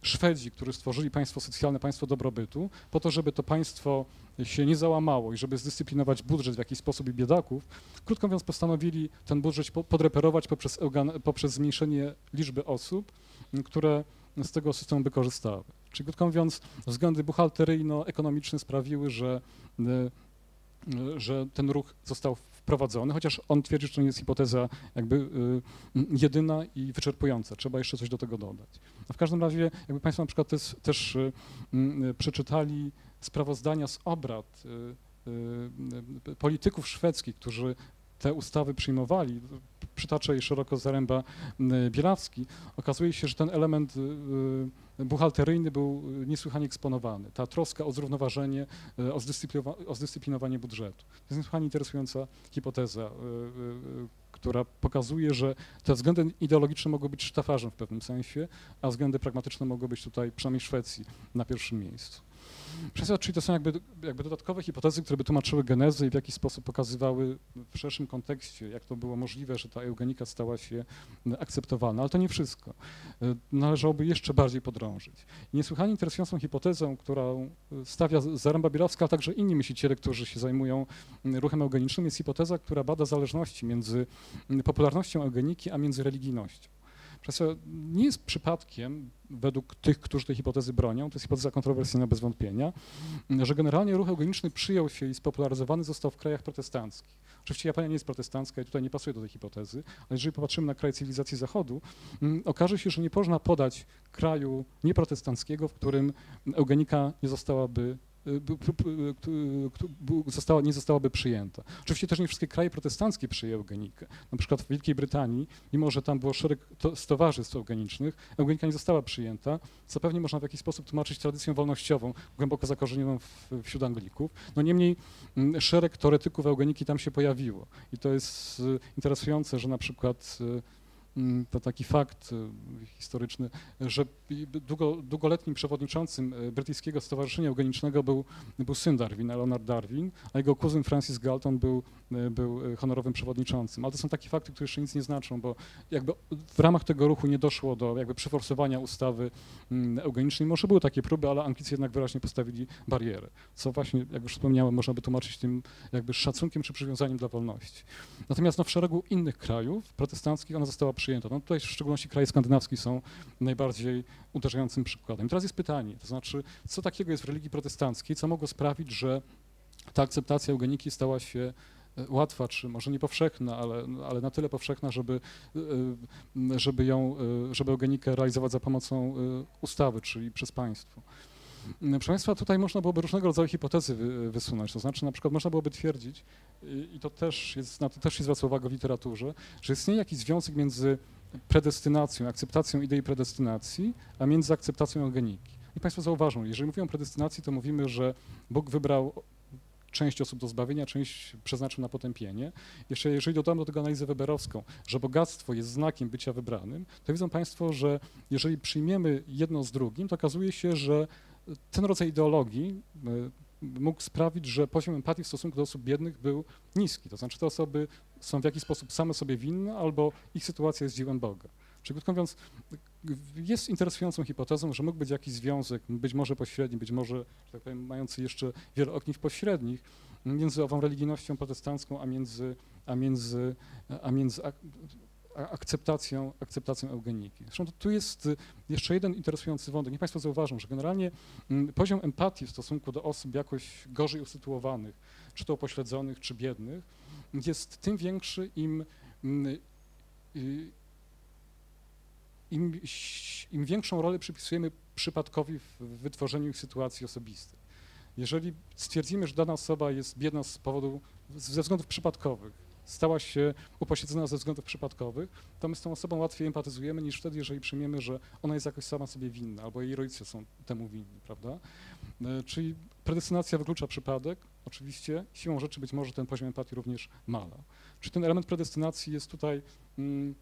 Szwedzi, którzy stworzyli państwo socjalne, państwo dobrobytu, po to, żeby to państwo się nie załamało i żeby zdyscyplinować budżet w jakiś sposób i biedaków, krótko mówiąc postanowili ten budżet podreperować poprzez, poprzez zmniejszenie liczby osób, które z tego systemu by korzystały. Czyli krótko mówiąc, względy buchalteryjno-ekonomiczne sprawiły, że, że ten ruch został wprowadzony, chociaż on twierdzi, że to nie jest hipoteza jakby y, jedyna i wyczerpująca. Trzeba jeszcze coś do tego dodać. A w każdym razie, jakby Państwo na przykład też, też y, y, przeczytali sprawozdania z obrad polityków szwedzkich, którzy te ustawy przyjmowali, przytaczę je szeroko Zaręba Bielawski, okazuje się, że ten element buchalteryjny był niesłychanie eksponowany. Ta troska o zrównoważenie, o, o zdyscyplinowanie budżetu. To jest niesłychanie interesująca hipoteza, która pokazuje, że te względy ideologiczne mogły być sztafarzem w pewnym sensie, a względy pragmatyczne mogły być tutaj, przynajmniej w Szwecji, na pierwszym miejscu. Przesad, czyli to są jakby, jakby dodatkowe hipotezy, które by tłumaczyły genezę i w jakiś sposób pokazywały w szerszym kontekście, jak to było możliwe, że ta eugenika stała się akceptowalna, ale to nie wszystko. E, należałoby jeszcze bardziej podrążyć. Niesłychanie interesującą hipotezą, którą stawia Zaręba Bielowska, a także inni myśliciele, którzy się zajmują ruchem eugenicznym, jest hipoteza, która bada zależności między popularnością eugeniki, a między religijnością. Przez nie jest przypadkiem, według tych, którzy tej hipotezy bronią, to jest hipoteza kontrowersyjna bez wątpienia, że generalnie ruch eugeniczny przyjął się i spopularyzowany został w krajach protestanckich. Oczywiście Japonia nie jest protestancka i tutaj nie pasuje do tej hipotezy, ale jeżeli popatrzymy na kraje cywilizacji Zachodu, mm, okaże się, że nie można podać kraju nieprotestanckiego, w którym eugenika nie zostałaby została, nie zostałaby przyjęta. Oczywiście też nie wszystkie kraje protestanckie przyjęły eugenikę. Na przykład w Wielkiej Brytanii, mimo że tam było szereg stowarzystw eugenicznych, eugenika nie została przyjęta, co pewnie można w jakiś sposób tłumaczyć tradycją wolnościową, głęboko zakorzenioną wśród Anglików. No niemniej mm, szereg teoretyków eugeniki tam się pojawiło i to jest y, interesujące, że na przykład y, to taki fakt y, historyczny, że długo, długoletnim przewodniczącym y, brytyjskiego Stowarzyszenia Eugenicznego był, był syn Darwina, Leonard Darwin, a jego kuzyn Francis Galton był, y, był honorowym przewodniczącym. Ale to są takie fakty, które jeszcze nic nie znaczą, bo jakby w ramach tego ruchu nie doszło do jakby przeforsowania ustawy mm, eugenicznej. Może były takie próby, ale Anglicy jednak wyraźnie postawili barierę, co właśnie, jak już wspomniałem, można by tłumaczyć tym jakby szacunkiem czy przywiązaniem dla wolności. Natomiast no, w szeregu innych krajów protestanckich ona została przyjęto. No tutaj w szczególności kraje skandynawskie są najbardziej uderzającym przykładem. I teraz jest pytanie, to znaczy, co takiego jest w religii protestanckiej, co mogło sprawić, że ta akceptacja eugeniki stała się e, łatwa, czy może nie powszechna, ale, ale na tyle powszechna, żeby, e, żeby ją, e, żeby eugenikę realizować za pomocą ustawy, czyli przez państwo. Proszę Państwa, tutaj można byłoby różnego rodzaju hipotezy wysunąć, to znaczy na przykład można byłoby twierdzić, i to też jest, na to też się zwraca uwagę w literaturze, że istnieje jakiś związek między predestynacją, akceptacją idei predestynacji, a między akceptacją eugeniki. I Państwo zauważą, jeżeli mówimy o predestynacji, to mówimy, że Bóg wybrał część osób do zbawienia, część przeznaczył na potępienie. Jeszcze jeżeli dodamy do tego analizę weberowską, że bogactwo jest znakiem bycia wybranym, to widzą Państwo, że jeżeli przyjmiemy jedno z drugim, to okazuje się, że ten rodzaj ideologii e, mógł sprawić, że poziom empatii w stosunku do osób biednych był niski. To znaczy te osoby są w jakiś sposób same sobie winne albo ich sytuacja jest dziełem Boga. Czyli krótko mówiąc, jest interesującą hipotezą, że mógł być jakiś związek, być może pośredni, być może, że tak powiem, mający jeszcze wiele ogniw pośrednich między ową religijnością protestancką, a między, a między, a między akceptacją, akceptacją eugeniki. Zresztą tu jest y, jeszcze jeden interesujący wątek. Niech Państwo zauważą, że generalnie mm, poziom empatii w stosunku do osób jakoś gorzej usytuowanych, czy to upośledzonych, czy biednych, jest tym większy, im, mm, y, im, im większą rolę przypisujemy przypadkowi w wytworzeniu ich sytuacji osobistej. Jeżeli stwierdzimy, że dana osoba jest biedna z powodu, ze względów przypadkowych, stała się upośledzona ze względów przypadkowych, to my z tą osobą łatwiej empatyzujemy niż wtedy, jeżeli przyjmiemy, że ona jest jakoś sama sobie winna, albo jej rodzice są temu winni, prawda? E, czyli predestynacja wyklucza przypadek, oczywiście, siłą rzeczy być może ten poziom empatii również mala. Czy ten element predestynacji jest tutaj mm,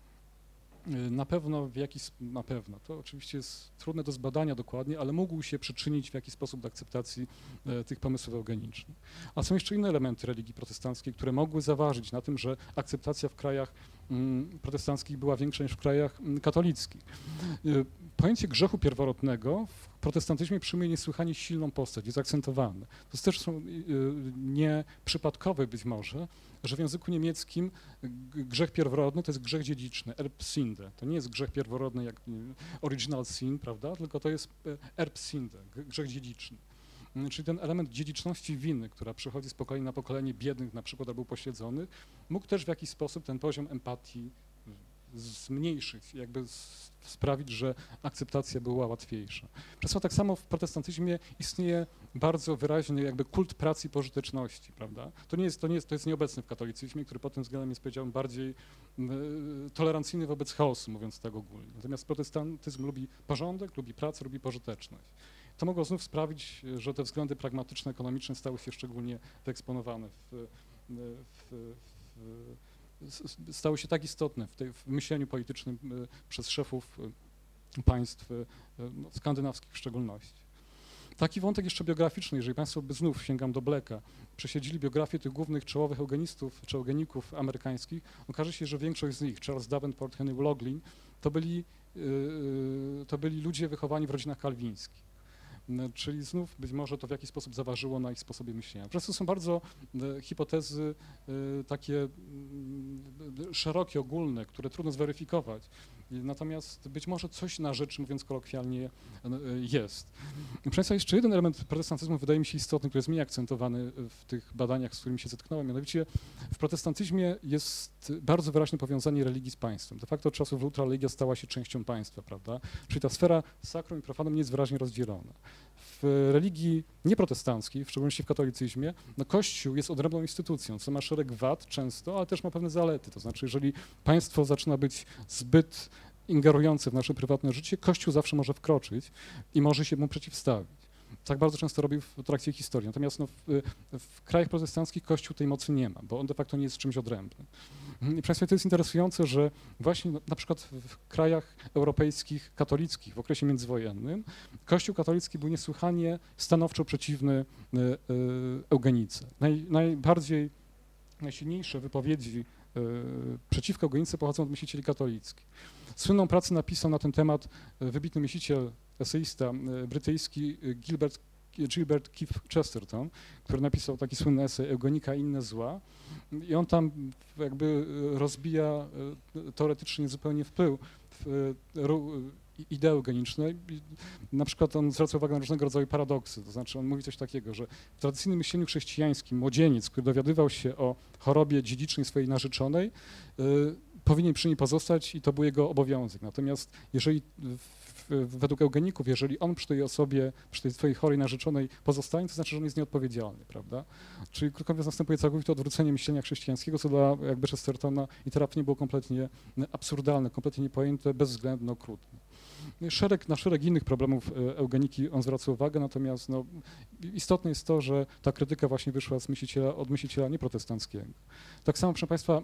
na pewno w jakiś, na pewno, to oczywiście jest trudne do zbadania dokładnie, ale mógł się przyczynić w jakiś sposób do akceptacji e, tych pomysłów eugenicznych. A są jeszcze inne elementy religii protestanckiej, które mogły zaważyć na tym, że akceptacja w krajach mm, protestanckich była większa niż w krajach mm, katolickich. Y, pojęcie grzechu pierworodnego w protestantyzmie przyjmuje niesłychanie silną postać, jest akcentowane. To też są y, nieprzypadkowe być może, że w języku niemieckim grzech pierworodny to jest grzech dziedziczny, Erbsinde. To nie jest grzech pierworodny jak original sin, prawda, tylko to jest e, Erbsinde, grzech dziedziczny. Mm, czyli ten element dziedziczności winy, która przychodzi z pokolenia na pokolenie biednych na przykład albo pośledzonych, mógł też w jakiś sposób ten poziom empatii zmniejszyć, jakby sprawić, że akceptacja była łatwiejsza. Przez to tak samo w protestantyzmie istnieje bardzo wyraźny jakby kult pracy i pożyteczności, prawda? To nie jest, to nie jest, to jest nieobecne w katolicyzmie, który pod tym względem jest, powiedziałbym, bardziej tolerancyjny wobec chaosu, mówiąc tak ogólnie. Natomiast protestantyzm lubi porządek, lubi pracę, lubi pożyteczność. To mogło znów sprawić, że te względy pragmatyczne, ekonomiczne stały się szczególnie wyeksponowane w, w, w stały się tak istotne w, tej, w myśleniu politycznym e, przez szefów e, państw e, no, skandynawskich w szczególności. Taki wątek jeszcze biograficzny, jeżeli Państwo by znów, sięgam do Bleka, przesiedzili biografię tych głównych czołowych eugenistów czy eugeników amerykańskich, okaże się, że większość z nich, Charles Davenport, Henry Loughlin, to byli, to byli ludzie wychowani w rodzinach kalwińskich. Czyli znów być może to w jakiś sposób zaważyło na ich sposobie myślenia. Po prostu są bardzo hipotezy takie szerokie, ogólne, które trudno zweryfikować. Natomiast być może coś na rzecz, mówiąc kolokwialnie, jest. Proszę Państwa, jeszcze jeden element protestantyzmu wydaje mi się istotny, który jest mniej akcentowany w tych badaniach, z którymi się zetknąłem. Mianowicie w protestantyzmie jest bardzo wyraźne powiązanie religii z państwem. De facto od czasów Lutra religia stała się częścią państwa, prawda? Czyli ta sfera sakrum i profanum nie jest wyraźnie rozdzielona. W religii nieprotestanckiej, w szczególności w katolicyzmie, no Kościół jest odrębną instytucją, co ma szereg wad często, ale też ma pewne zalety. To znaczy, jeżeli państwo zaczyna być zbyt ingerujące w nasze prywatne życie, Kościół zawsze może wkroczyć i może się mu przeciwstawić. Tak bardzo często robi w trakcie historii. Natomiast no, w, w, krajach protestanckich Kościół tej mocy nie ma, bo on de facto nie jest czymś odrębnym. I Państwo, to jest interesujące, że właśnie na przykład w krajach europejskich katolickich w okresie międzywojennym Kościół katolicki był niesłychanie stanowczo przeciwny e, e, eugenice. Naj, najbardziej, najsilniejsze wypowiedzi e, przeciwko eugenice pochodzą od myślicieli katolickich. Słynną pracę napisał na ten temat wybitny myśliciel, eseista brytyjski Gilbert Gilbert Keith Chesterton, który napisał taki słynny esej Eugenika i inne zła i on tam jakby rozbija teoretycznie zupełnie wpływ w idei eugenicznej. Na przykład on zwraca uwagę na różnego rodzaju paradoksy, to znaczy on mówi coś takiego, że w tradycyjnym myśleniu chrześcijańskim młodzieniec, który dowiadywał się o chorobie dziedzicznej swojej narzeczonej, powinien przy niej pozostać i to był jego obowiązek. Natomiast jeżeli według eugeników, jeżeli on przy tej osobie, przy tej swojej chorej narzeczonej pozostanie, to znaczy, że on jest nieodpowiedzialny, prawda? Czyli krótko mówiąc następuje całkowite odwrócenie myślenia chrześcijańskiego, co dla jakby Chestertona i terapii było kompletnie absurdalne, kompletnie niepojęte, bezwzględne, okrutne. Szereg, na szereg innych problemów e, eugeniki on zwraca uwagę, natomiast no, istotne jest to, że ta krytyka właśnie wyszła z myśliciela, od myśliciela nieprotestanckiego. Tak samo, proszę Państwa,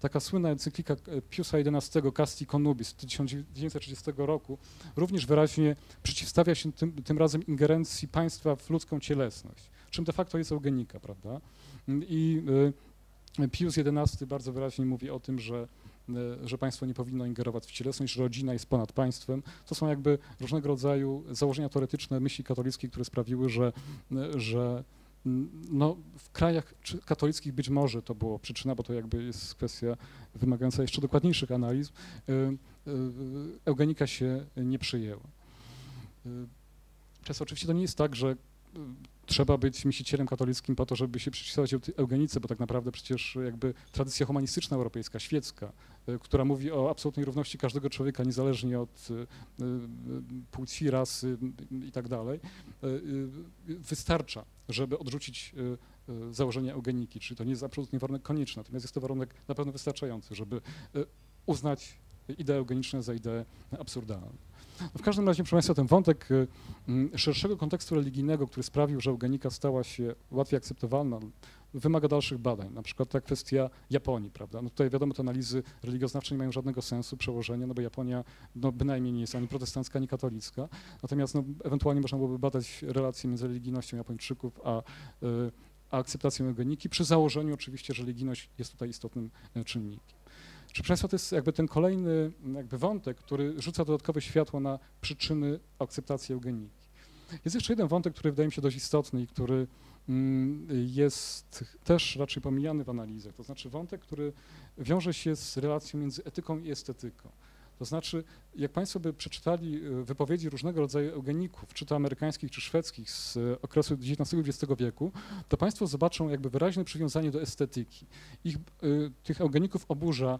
taka słynna encyklika e, Piusa XI Casti Conubis z 1930 roku również wyraźnie przeciwstawia się tym, tym razem ingerencji państwa w ludzką cielesność, czym de facto jest eugenika, prawda? I e, Pius XI bardzo wyraźnie mówi o tym, że że państwo nie powinno ingerować w cielesność, że rodzina jest ponad państwem. To są jakby różnego rodzaju założenia teoretyczne myśli katolickiej, które sprawiły, że, e, że no, w krajach katolickich być może to było przyczyna, bo to jakby jest kwestia wymagająca jeszcze dokładniejszych analiz, e, eugenika się nie przyjęła. Często oczywiście to nie jest tak, że trzeba być myślicielem katolickim po to, żeby się przeciwstawiać eugenice, bo tak naprawdę przecież jakby tradycja humanistyczna europejska, świecka, e, która mówi o absolutnej równości każdego człowieka, niezależnie od e, e, płci, rasy i tak dalej, wystarcza, żeby odrzucić założenia eugeniki, czyli to nie jest absolutnie warunek konieczny, natomiast jest to warunek na pewno wystarczający, żeby uznać idee eugeniczne za idee absurdalne. No w każdym razie, proszę Państwa, ten wątek szerszego kontekstu religijnego, który sprawił, że eugenika stała się łatwiej akceptowalna, wymaga dalszych badań, na przykład ta kwestia Japonii, prawda? No tutaj wiadomo, te analizy religioznawcze nie mają żadnego sensu, przełożenia, no bo Japonia no bynajmniej nie jest ani protestancka, ani katolicka, natomiast no, ewentualnie można byłoby badać relacje między religijnością Japończyków a, y, a akceptacją eugeniki, przy założeniu oczywiście, że religijność jest tutaj istotnym y, czynnikiem. Czy Państwa, to jest jakby ten kolejny jakby wątek, który rzuca dodatkowe światło na przyczyny akceptacji eugeniki. Jest jeszcze jeden wątek, który wydaje mi się dość istotny i który Mm, jest też raczej pomijany w analizach. To znaczy wątek, który wiąże się z relacją między etyką i estetyką. To znaczy, jak Państwo by przeczytali e, wypowiedzi różnego rodzaju eugeników, czy to amerykańskich, czy szwedzkich z e, okresu XIX-XX wieku, to Państwo zobaczą jakby wyraźne przywiązanie do estetyki. Ich, y, tych eugeników oburza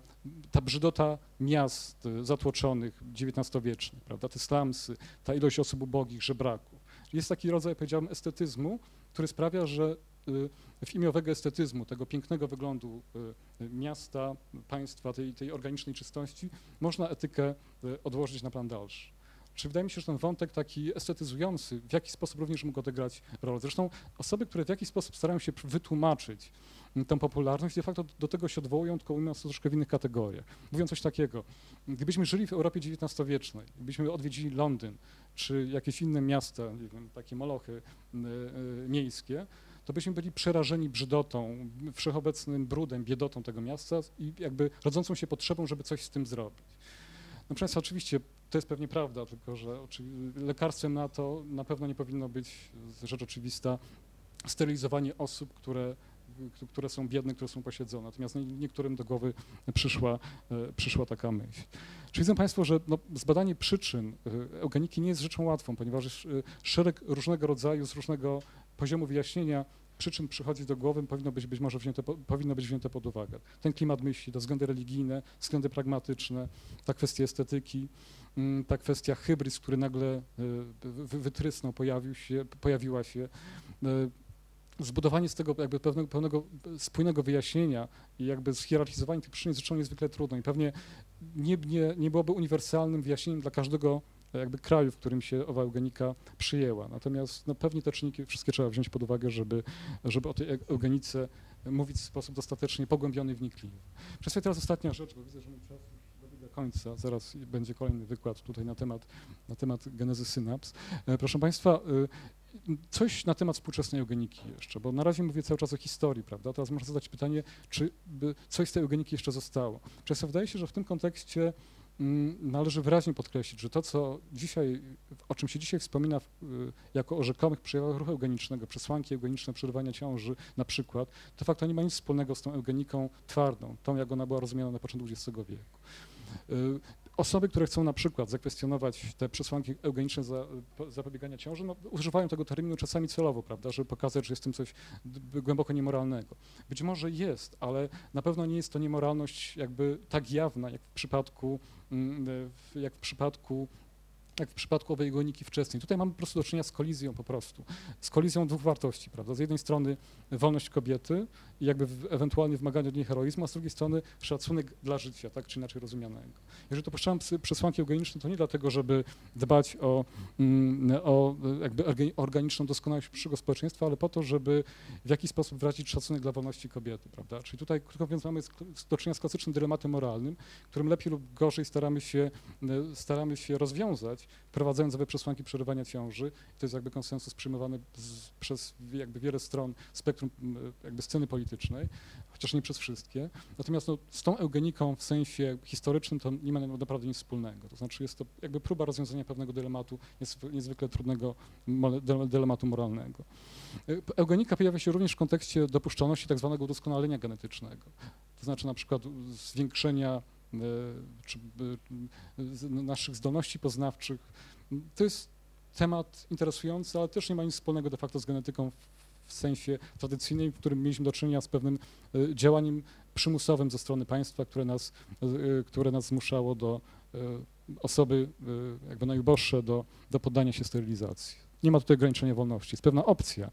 ta brzydota miast zatłoczonych XIX-wiecznych, prawda, te slumsy, ta ilość osób ubogich, żebraków. Jest taki rodzaj, powiedziałbym, estetyzmu, który sprawia, że y, w imię owego estetyzmu, tego pięknego wyglądu y, miasta, państwa, tej, tej organicznej czystości, można etykę y, odłożyć na plan dalszy. Czy wydaje mi się, że ten wątek taki estetyzujący w jakiś sposób również mógł odegrać rolę. Zresztą osoby, które w jakiś sposób starają się wytłumaczyć tę popularność, de facto do tego się odwołują, tylko ujmując to troszkę w innych kategoriach. Mówiąc coś takiego, gdybyśmy żyli w Europie XIX-wiecznej, gdybyśmy odwiedzili Londyn, czy jakieś inne miasta, wiem, takie molochy y, y, miejskie, to byśmy byli przerażeni brzydotą, wszechobecnym brudem, biedotą tego miasta i jakby rodzącą się potrzebą, żeby coś z tym zrobić. No proszę Państwa, oczywiście to jest pewnie prawda, tylko że lekarstwem na to na pewno nie powinno być rzecz oczywista sterylizowanie osób, które które są biedne, które są posiedzone. Natomiast niektórym do głowy przyszła, e, przyszła taka myśl. Czy widzą Państwo, że no, zbadanie przyczyn e, eugeniki nie jest rzeczą łatwą, ponieważ e, szereg różnego rodzaju, z różnego poziomu wyjaśnienia przyczyn przychodzi do głowy, powinno być być może wzięte, powinno być wzięte pod uwagę. Ten klimat myśli, to względy religijne, względy pragmatyczne, ta kwestia estetyki, mm, ta kwestia hybryd, który nagle wytrysnął, pojawił się, pojawiła się, zbudowanie z tego jakby pewnego, pewnego spójnego wyjaśnienia i jakby zhierarchizowanie tych przyczyn jest rzeczą niezwykle trudną i pewnie nie, nie, nie byłoby uniwersalnym wyjaśnieniem dla każdego jakby kraju, w którym się owa eugenika przyjęła. Natomiast no, pewnie te czynniki wszystkie trzeba wziąć pod uwagę, żeby, żeby o tej eugenice mówić w sposób dostatecznie pogłębiony i wnikliwy. Przez teraz ostatnia rzecz, bo widzę, że mój czas dobiega końca, zaraz będzie kolejny wykład tutaj na temat, na temat genezy synaps. E, proszę Państwa, Coś na temat współczesnej eugeniki jeszcze, bo na razie mówię cały czas o historii, prawda? Teraz można zadać pytanie, czy coś z tej eugeniki jeszcze zostało. Często wydaje się, że w tym kontekście należy wyraźnie podkreślić, że to, co dzisiaj, o czym się dzisiaj wspomina y, jako o rzekomych przejawach ruchu eugenicznego, przesłanki eugeniczne przerywania ciąży na przykład, to fakt to nie ma nic wspólnego z tą eugeniką twardą, tą jak ona była rozumiana na początku XX wieku. Osoby, które chcą na przykład zakwestionować te przesłanki eugeniczne za, zapobiegania ciąży, no, używają tego terminu czasami celowo, prawda, żeby pokazać, że jest tym coś głęboko niemoralnego. Być może jest, ale na pewno nie jest to niemoralność jakby tak jawna, jak w przypadku, mm, jak w przypadku jak w przypadku owej goniki wczesnej. Tutaj mamy po prostu do czynienia z kolizją po prostu, z kolizją dwóch wartości, prawda? Z jednej strony wolność kobiety i jakby ewentualnie wymaganie od niej heroizmu, a z drugiej strony szacunek dla życia, tak czy inaczej rozumianego. Jeżeli dopuszczałem przesłanki eugeniczne, to nie dlatego, żeby dbać o, mm, o jakby organiczną doskonałość przyszłego społeczeństwa, ale po to, żeby w jakiś sposób wyrazić szacunek dla wolności kobiety, prawda? Czyli tutaj, krótko mówiąc, mamy do czynienia z klasycznym dylematem moralnym, którym lepiej lub gorzej staramy się, staramy się rozwiązać, wprowadzając nowe przesłanki przerywania ciąży. To jest jakby konsensus przyjmowany z, przez jakby wiele stron spektrum jakby sceny politycznej, chociaż nie przez wszystkie. Natomiast no, z tą eugeniką w sensie historycznym to nie ma naprawdę nic wspólnego. To znaczy jest to jakby próba rozwiązania pewnego dylematu, niezwykle trudnego dylematu moralnego. Eugenika pojawia się również w kontekście dopuszczalności tak zwanego udoskonalenia genetycznego. To znaczy na przykład zwiększenia E, czy e, naszych zdolności poznawczych. To jest temat interesujący, ale też nie ma nic wspólnego de facto z genetyką w sensie tradycyjnym, w którym mieliśmy do czynienia z pewnym e, działaniem przymusowym ze strony państwa, które nas, które nas zmuszało do osoby jakby najuboższe do, do poddania się sterylizacji. nie ma tutaj ograniczenia wolności, jest pewna opcja.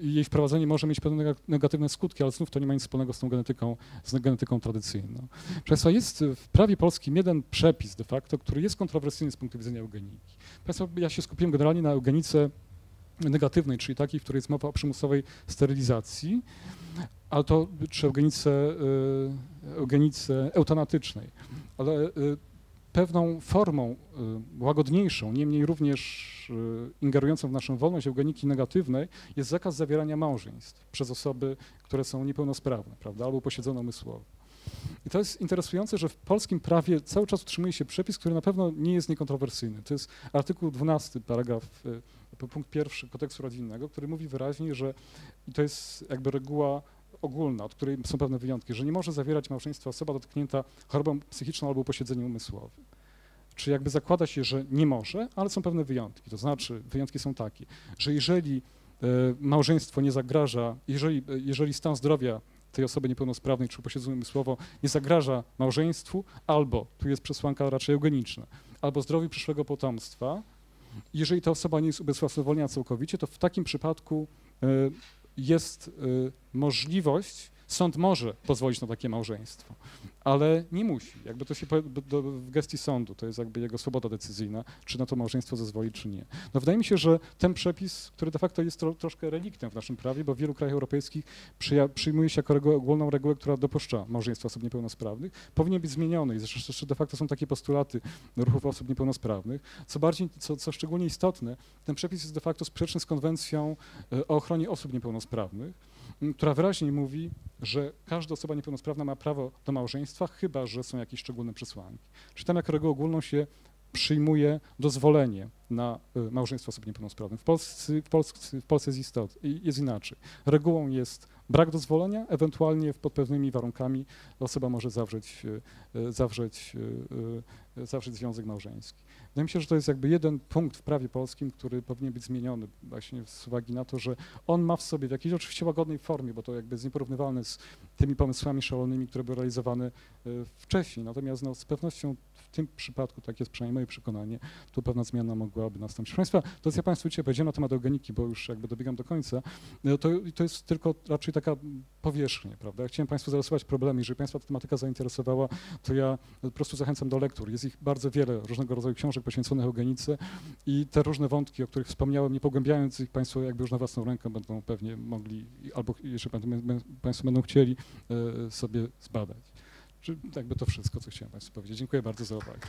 Jej wprowadzenie może mieć pewne negatywne skutki, ale znów to nie ma nic wspólnego z tą genetyką, z genetyką tradycyjną. Proszę jest w prawie polskim jeden przepis de facto, który jest kontrowersyjny z punktu widzenia eugeniki. Państwa, ja się skupiłem generalnie na eugenice negatywnej, czyli takiej, w której jest mowa o przymusowej sterylizacji, ale to czy eugenice, y, eugenice eutanatycznej. Ale y, pewną formą y, łagodniejszą, niemniej również ingerującą w naszą wolność eugeniki negatywnej jest zakaz zawierania małżeństw przez osoby, które są niepełnosprawne, prawda, albo posiedzone umysłowo. I to jest interesujące, że w polskim prawie cały czas utrzymuje się przepis, który na pewno nie jest niekontrowersyjny. To jest artykuł 12, paragraf punkt pierwszy kodeksu rodzinnego, który mówi wyraźnie, że i to jest jakby reguła ogólna, od której są pewne wyjątki, że nie może zawierać małżeństwa osoba dotknięta chorobą psychiczną albo posiedzeniem umysłowym. Czy jakby zakłada się, że nie może, ale są pewne wyjątki. To znaczy, wyjątki są takie, że jeżeli e, małżeństwo nie zagraża, jeżeli, e, jeżeli stan zdrowia tej osoby niepełnosprawnej czy posiedzeniu umysłowo nie zagraża małżeństwu, albo, tu jest przesłanka raczej eugeniczna, albo zdrowiu przyszłego potomstwa, jeżeli ta osoba nie jest ubezwłasnowolniona całkowicie, to w takim przypadku e, jest e, możliwość Sąd może pozwolić na takie małżeństwo, ale nie musi. Jakby to się w gestii sądu, to jest jakby jego swoboda decyzyjna, czy na to małżeństwo zezwoli, czy nie. No wydaje mi się, że ten przepis, który de facto jest tro, troszkę reliktem w naszym prawie, bo w wielu krajach europejskich przyja, przyjmuje się jako regułę, ogólną regułę, która dopuszcza małżeństwo osób niepełnosprawnych, powinien być zmieniony i zresztą de facto są takie postulaty ruchów osób niepełnosprawnych. Co bardziej, co, co szczególnie istotne, ten przepis jest de facto sprzeczny z konwencją e, o ochronie osób niepełnosprawnych, która wyraźnie mówi, że każda osoba niepełnosprawna ma prawo do małżeństwa, chyba że są jakieś szczególne przesłanki. Czy tam jako regułę ogólną się przyjmuje dozwolenie na y, małżeństwo osób niepełnosprawnych. W Polsce, w Polsce, w Polsce jest, istot, jest inaczej. Regułą jest brak dozwolenia, ewentualnie pod pewnymi warunkami osoba może zawrzeć, y, zawrzeć, zawrzeć związek małżeński. Wydaje mi się, że to jest jakby jeden punkt w prawie polskim, który powinien być zmieniony właśnie z uwagi na to, że on ma w sobie w jakiejś oczywiście łagodnej formie, bo to jakby jest nieporównywalne z tymi pomysłami szalonymi, które były realizowane e, wcześniej. Natomiast no, z pewnością w tym przypadku, tak jest przynajmniej moje przekonanie, tu pewna zmiana mogłaby nastąpić. Proszę Państwa, to jest ja Państwu dzisiaj powiedziałem na temat eugeniki, bo już jakby dobiegam do końca, e, to, to jest tylko raczej taka powierzchnia, prawda? Ja chciałem Państwu zarysować problemy. Jeżeli Państwa ta tematyka zainteresowała, to ja po prostu zachęcam do lektur. Jest ich bardzo wiele różnego rodzaju książek poświęconych eugenice i te różne wątki, o których wspomniałem, nie pogłębiając ich, Państwo jakby już na własną rękę będą pewnie mogli, albo jeszcze Państwo będą chcieli e, sobie zbadać. Jakby to wszystko, co chciałem Państwu powiedzieć. Dziękuję bardzo za uwagę.